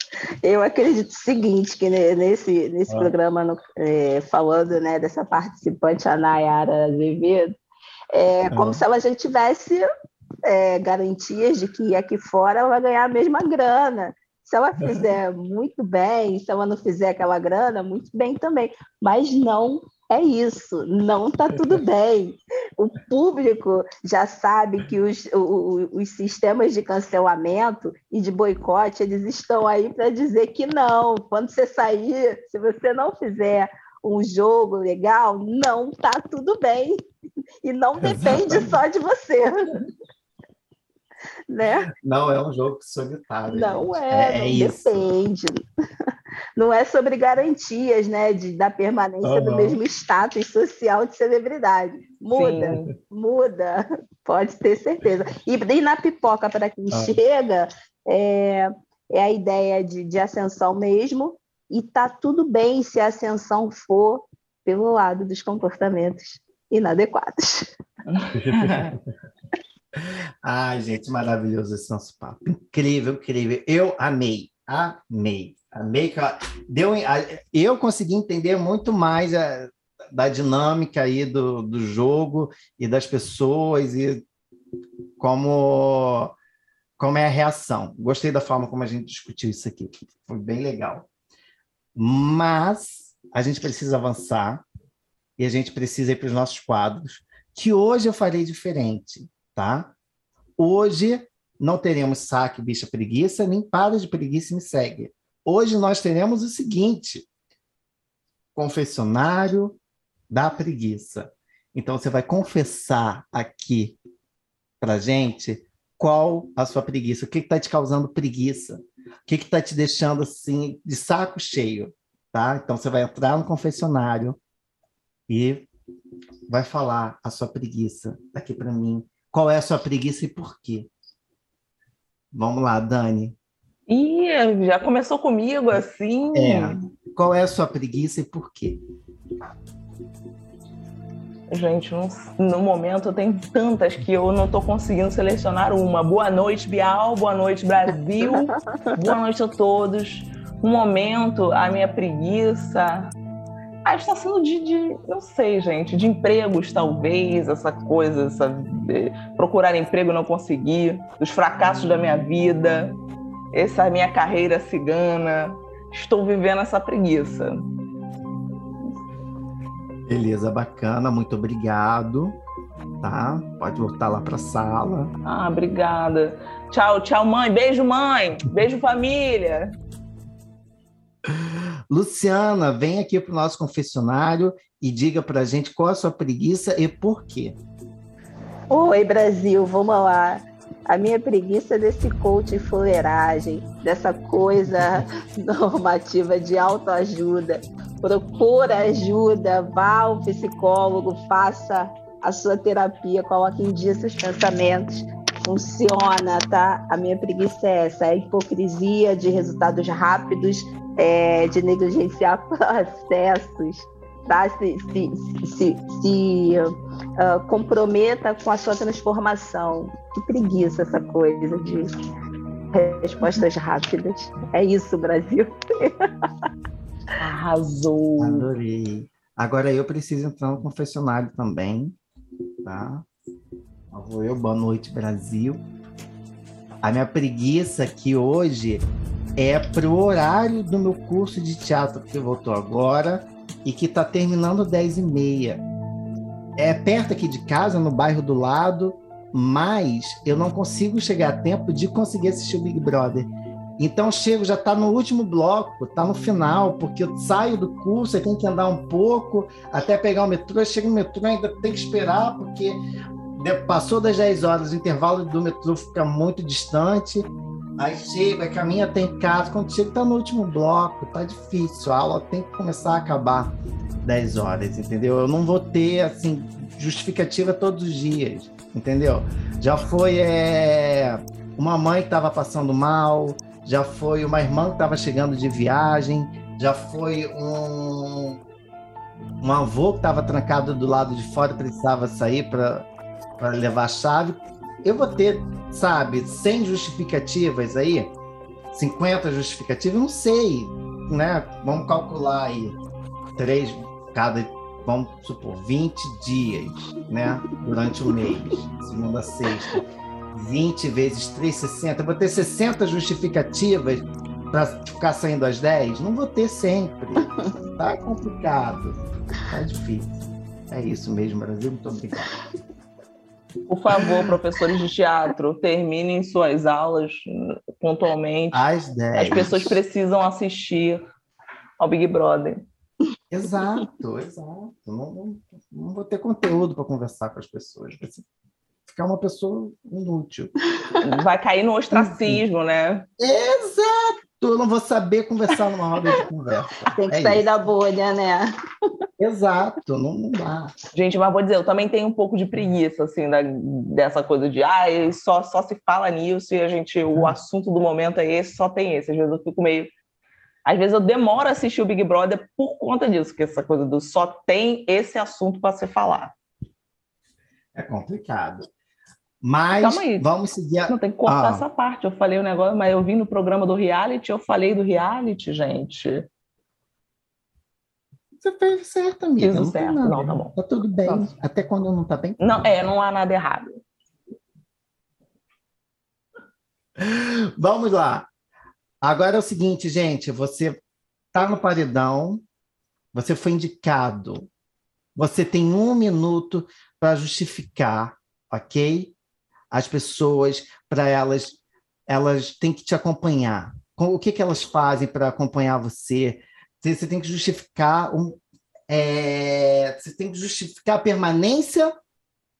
Eu acredito o seguinte, que nesse, nesse ah. programa, no, é, falando né, dessa participante, a Nayara Azevedo, é como ah. se ela já tivesse é, garantias de que aqui fora ela vai ganhar a mesma grana. Se ela fizer muito bem, se ela não fizer aquela grana, muito bem também. Mas não é isso, não está tudo bem. O público já sabe que os, os, os sistemas de cancelamento e de boicote, eles estão aí para dizer que não. Quando você sair, se você não fizer um jogo legal, não está tudo bem. E não depende só de você né? Não é um jogo solitário. Não gente. é, é, não é depende. Não é sobre garantias, né, de, da permanência do mesmo status social de celebridade. Muda, Sim. muda, pode ter certeza. E, e na pipoca, para quem ah. chega, é, é a ideia de, de ascensão mesmo, e tá tudo bem se a ascensão for pelo lado dos comportamentos inadequados. Ai, gente, maravilhoso esse nosso papo. Incrível, incrível. Eu amei, amei, amei. Deu, eu consegui entender muito mais a, da dinâmica aí do, do jogo e das pessoas e como, como é a reação. Gostei da forma como a gente discutiu isso aqui. Foi bem legal. Mas a gente precisa avançar e a gente precisa ir para os nossos quadros, que hoje eu farei diferente tá? Hoje não teremos saque bicha preguiça, nem para de preguiça e me segue. Hoje nós teremos o seguinte: confessionário da preguiça. Então você vai confessar aqui para gente qual a sua preguiça, o que está te causando preguiça, o que está te deixando assim de saco cheio, tá? Então você vai entrar no confessionário e vai falar a sua preguiça aqui para mim, qual é a sua preguiça e por quê? Vamos lá, Dani. Ih, já começou comigo assim. É. Qual é a sua preguiça e por quê? Gente, no, no momento tem tantas que eu não estou conseguindo selecionar uma. Boa noite, Bial. Boa noite, Brasil. boa noite a todos. No momento, a minha preguiça está sendo de, de, não sei, gente, de empregos, talvez, essa coisa, essa, procurar emprego e não conseguir, dos fracassos da minha vida, essa minha carreira cigana. Estou vivendo essa preguiça. Beleza, bacana, muito obrigado. Tá? Pode voltar lá para a sala. Ah, obrigada. Tchau, tchau, mãe. Beijo, mãe. Beijo, família. Luciana, vem aqui para o nosso confessionário e diga para a gente qual a sua preguiça e por quê. Oi, Brasil, vamos lá. A minha preguiça é desse coach fuleiragem, dessa coisa normativa de autoajuda. Procura ajuda, vá ao psicólogo, faça a sua terapia, coloque em dia seus pensamentos. Funciona, tá? A minha preguiça é essa, é a hipocrisia de resultados rápidos é, de negligenciar processos, tá? se, se, se, se uh, comprometa com a sua transformação. Que preguiça essa coisa de respostas rápidas. É isso, Brasil. Arrasou. Adorei. Agora eu preciso entrar no confessionário também, tá? Vou eu, boa noite, Brasil. A minha preguiça aqui hoje é pro horário do meu curso de teatro que voltou agora e que está terminando 10 e meia. É perto aqui de casa, no bairro do lado, mas eu não consigo chegar a tempo de conseguir assistir o Big Brother. Então chego, já está no último bloco, está no final, porque eu saio do curso, aí tem que andar um pouco até pegar o metrô, chego no metrô, ainda tem que esperar, porque passou das 10 horas, o intervalo do metrô fica muito distante. Aí chega, caminha até em casa. Quando chega, está no último bloco, tá difícil. A aula tem que começar a acabar 10 horas, entendeu? Eu não vou ter, assim, justificativa todos os dias, entendeu? Já foi é, uma mãe que estava passando mal, já foi uma irmã que estava chegando de viagem, já foi um, um avô que estava trancado do lado de fora, precisava sair para levar a chave. Eu vou ter, sabe, 100 justificativas aí, 50 justificativas, não sei, né? Vamos calcular aí, três cada, vamos supor, 20 dias, né? Durante o mês, segunda a sexta. 20 vezes 3, 60. Eu vou ter 60 justificativas para ficar saindo às 10? Não vou ter sempre. Tá complicado. Tá difícil. É isso mesmo, Brasil. Muito obrigado. Por favor, professores de teatro, terminem suas aulas pontualmente. Às 10. As pessoas precisam assistir ao Big Brother. Exato, exato. Não, não, não vou ter conteúdo para conversar com as pessoas. Vai ficar uma pessoa inútil. Vai cair no ostracismo, né? Exato! Eu não vou saber conversar numa roda de conversa. Tem que é sair isso. da bolha, né? Exato, não, não dá. Gente, mas vou dizer, eu também tenho um pouco de preguiça, assim, da, dessa coisa de, ah, só, só se fala nisso e a gente, o hum. assunto do momento é esse, só tem esse. Às vezes eu fico meio. Às vezes eu demoro a assistir o Big Brother por conta disso, que essa coisa do só tem esse assunto para se falar. É complicado. Mas vamos seguir. A... Não tem que cortar ah. essa parte. Eu falei o negócio, mas eu vim no programa do reality, eu falei do reality, gente. Você fez certo, amiga. Fiz não certo, não, tá bom. Tá tudo bem. Tá. Até quando não tá bem? Não, é, não há nada errado. Vamos lá. Agora é o seguinte, gente, você tá no paredão, você foi indicado, você tem um minuto para justificar, ok? As pessoas, para elas, elas têm que te acompanhar. O que, que elas fazem para acompanhar você? Você tem que justificar um, é, você tem que justificar a permanência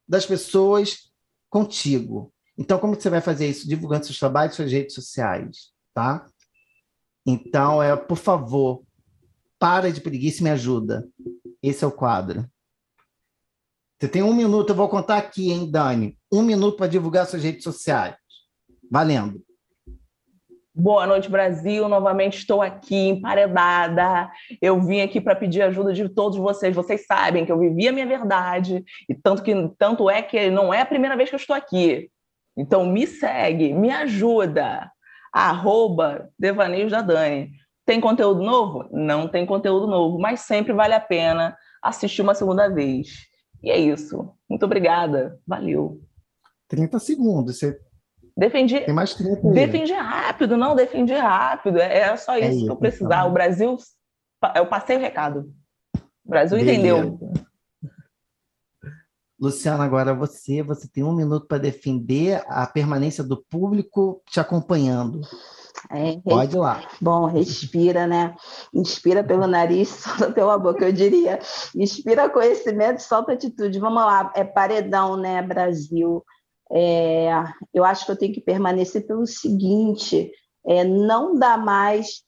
das pessoas contigo. Então, como você vai fazer isso? Divulgando seus trabalhos, suas redes sociais, tá? Então, é, por favor, para de preguiça e me ajuda. Esse é o quadro. Você tem um minuto, eu vou contar aqui, hein, Dani? Um minuto para divulgar suas redes sociais. Valendo. Boa noite, Brasil. Novamente estou aqui emparedada. Eu vim aqui para pedir ajuda de todos vocês. Vocês sabem que eu vivi a minha verdade e tanto que tanto é que não é a primeira vez que eu estou aqui. Então me segue, me ajuda. Arroba Devaneios da Dani. Tem conteúdo novo? Não tem conteúdo novo, mas sempre vale a pena assistir uma segunda vez. E é isso. Muito obrigada. Valeu. 30 segundos. Você Defendi, Tem mais 30 aí. defendi rápido, não, defendi rápido. É, é só isso, é isso que eu precisava. Então. O Brasil, eu passei o recado. O Brasil Beleza. entendeu. Luciana, agora você, você tem um minuto para defender a permanência do público te acompanhando. É, Pode ir lá. Bom, respira, né? Inspira pelo nariz, solta pela boca, eu diria. Inspira conhecimento, solta atitude. Vamos lá, é paredão, né, Brasil? É, eu acho que eu tenho que permanecer pelo seguinte: é, não dá mais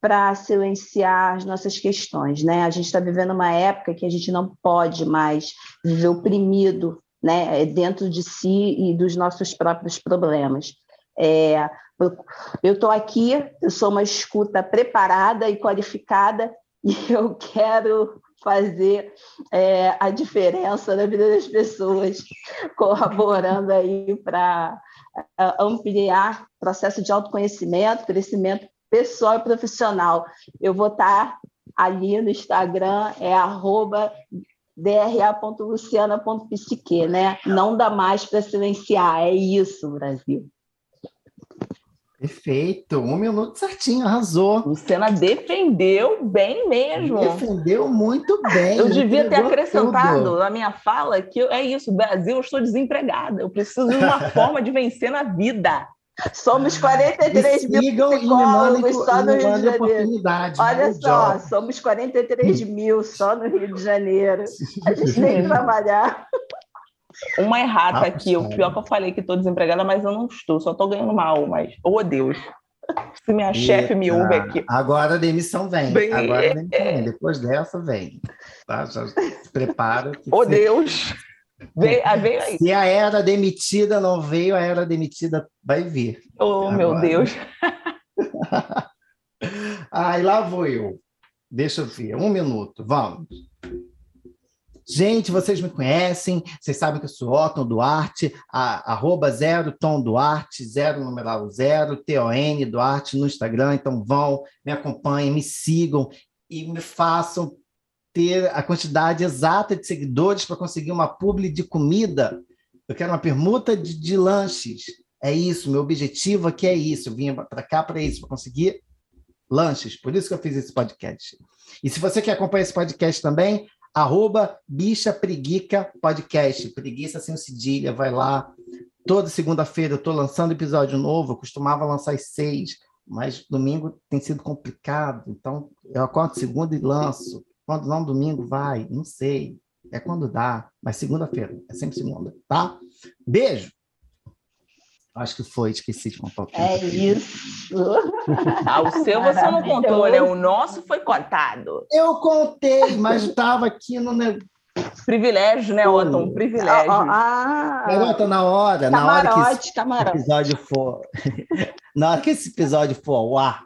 para silenciar as nossas questões, né? A gente está vivendo uma época que a gente não pode mais viver oprimido, né, dentro de si e dos nossos próprios problemas. É, eu estou aqui, eu sou uma escuta preparada e qualificada e eu quero fazer é, a diferença na vida das pessoas, colaborando aí para é, ampliar o processo de autoconhecimento, crescimento pessoal e profissional. Eu vou estar ali no Instagram, é arroba dra.luciana.psique, né? Não dá mais para silenciar, é isso, Brasil. Perfeito, um minuto certinho, arrasou. Luciana defendeu bem mesmo. Defendeu muito bem. Eu devia ter acrescentado tudo. na minha fala que eu, é isso, Brasil, eu estou desempregada, eu preciso de uma forma de vencer na vida. Somos 43 mil sigam e me psicólogos só no Rio de Janeiro. Olha só, somos 43 mil só no Rio de Janeiro. A gente tem que trabalhar. Uma errata Ah, aqui, o pior que eu falei que estou desempregada, mas eu não estou, só estou ganhando mal, mas, oh Deus. Se minha chefe me ouve aqui. Agora a demissão vem. Bem, Agora a demissão vem. Depois dessa, vem. Tá? Já se prepara. que Oh se- Deus! Veio, ah, veio aí. Se a era demitida não veio, a era demitida vai vir. Oh, meu Agora. Deus. Ai, lá vou eu. Deixa eu ver, um minuto, vamos. Gente, vocês me conhecem, vocês sabem que eu sou Otton Duarte, a, arroba zero Tom Duarte, zero numeral zero, T-O-N Duarte no Instagram, então vão, me acompanhem, me sigam e me façam ter a quantidade exata de seguidores para conseguir uma publi de comida. Eu quero uma permuta de, de lanches. É isso, meu objetivo aqui é isso. Eu vim para cá para isso, para conseguir lanches. Por isso que eu fiz esse podcast. E se você quer acompanhar esse podcast também, arroba Bicha Preguica Podcast. Preguiça sem cedilha, vai lá. Toda segunda-feira eu estou lançando episódio novo. Eu costumava lançar às seis, mas domingo tem sido complicado. Então, eu acordo segunda e lanço. Quando não, domingo vai, não sei. É quando dá, mas segunda-feira, é sempre segunda, tá? Beijo! Acho que foi, esqueci de contar o tempo. É isso. Ah, o seu você não contou, né? O nosso foi cortado. Eu contei, mas estava aqui no negócio. Privilégio, né, Otton? Um privilégio. Ah, Garota, na hora, na hora que esse camarote, camarote. episódio for. na hora que esse episódio for ao ar,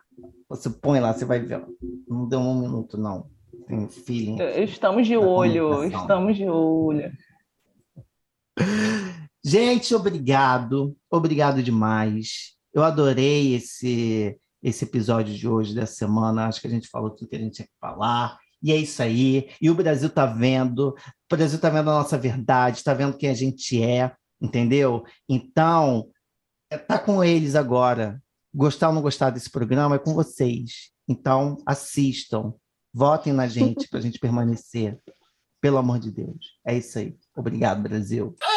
você põe lá, você vai ver. Não deu um minuto, não. Tem feeling. Estamos de olho, estamos de olho. Gente, obrigado. Obrigado demais. Eu adorei esse, esse episódio de hoje, dessa semana. Acho que a gente falou tudo que a gente tinha que falar. E é isso aí. E o Brasil está vendo. O Brasil está vendo a nossa verdade, está vendo quem a gente é, entendeu? Então, é, tá com eles agora. Gostar ou não gostar desse programa é com vocês. Então, assistam. Votem na gente para a gente permanecer. Pelo amor de Deus. É isso aí. Obrigado, Brasil.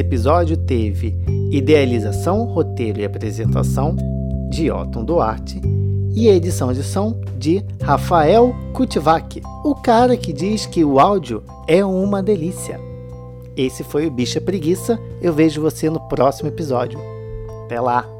Esse episódio teve idealização, roteiro e apresentação de Otton Duarte e edição de som de Rafael Kutivac, o cara que diz que o áudio é uma delícia. Esse foi o Bicha Preguiça. Eu vejo você no próximo episódio. Até lá!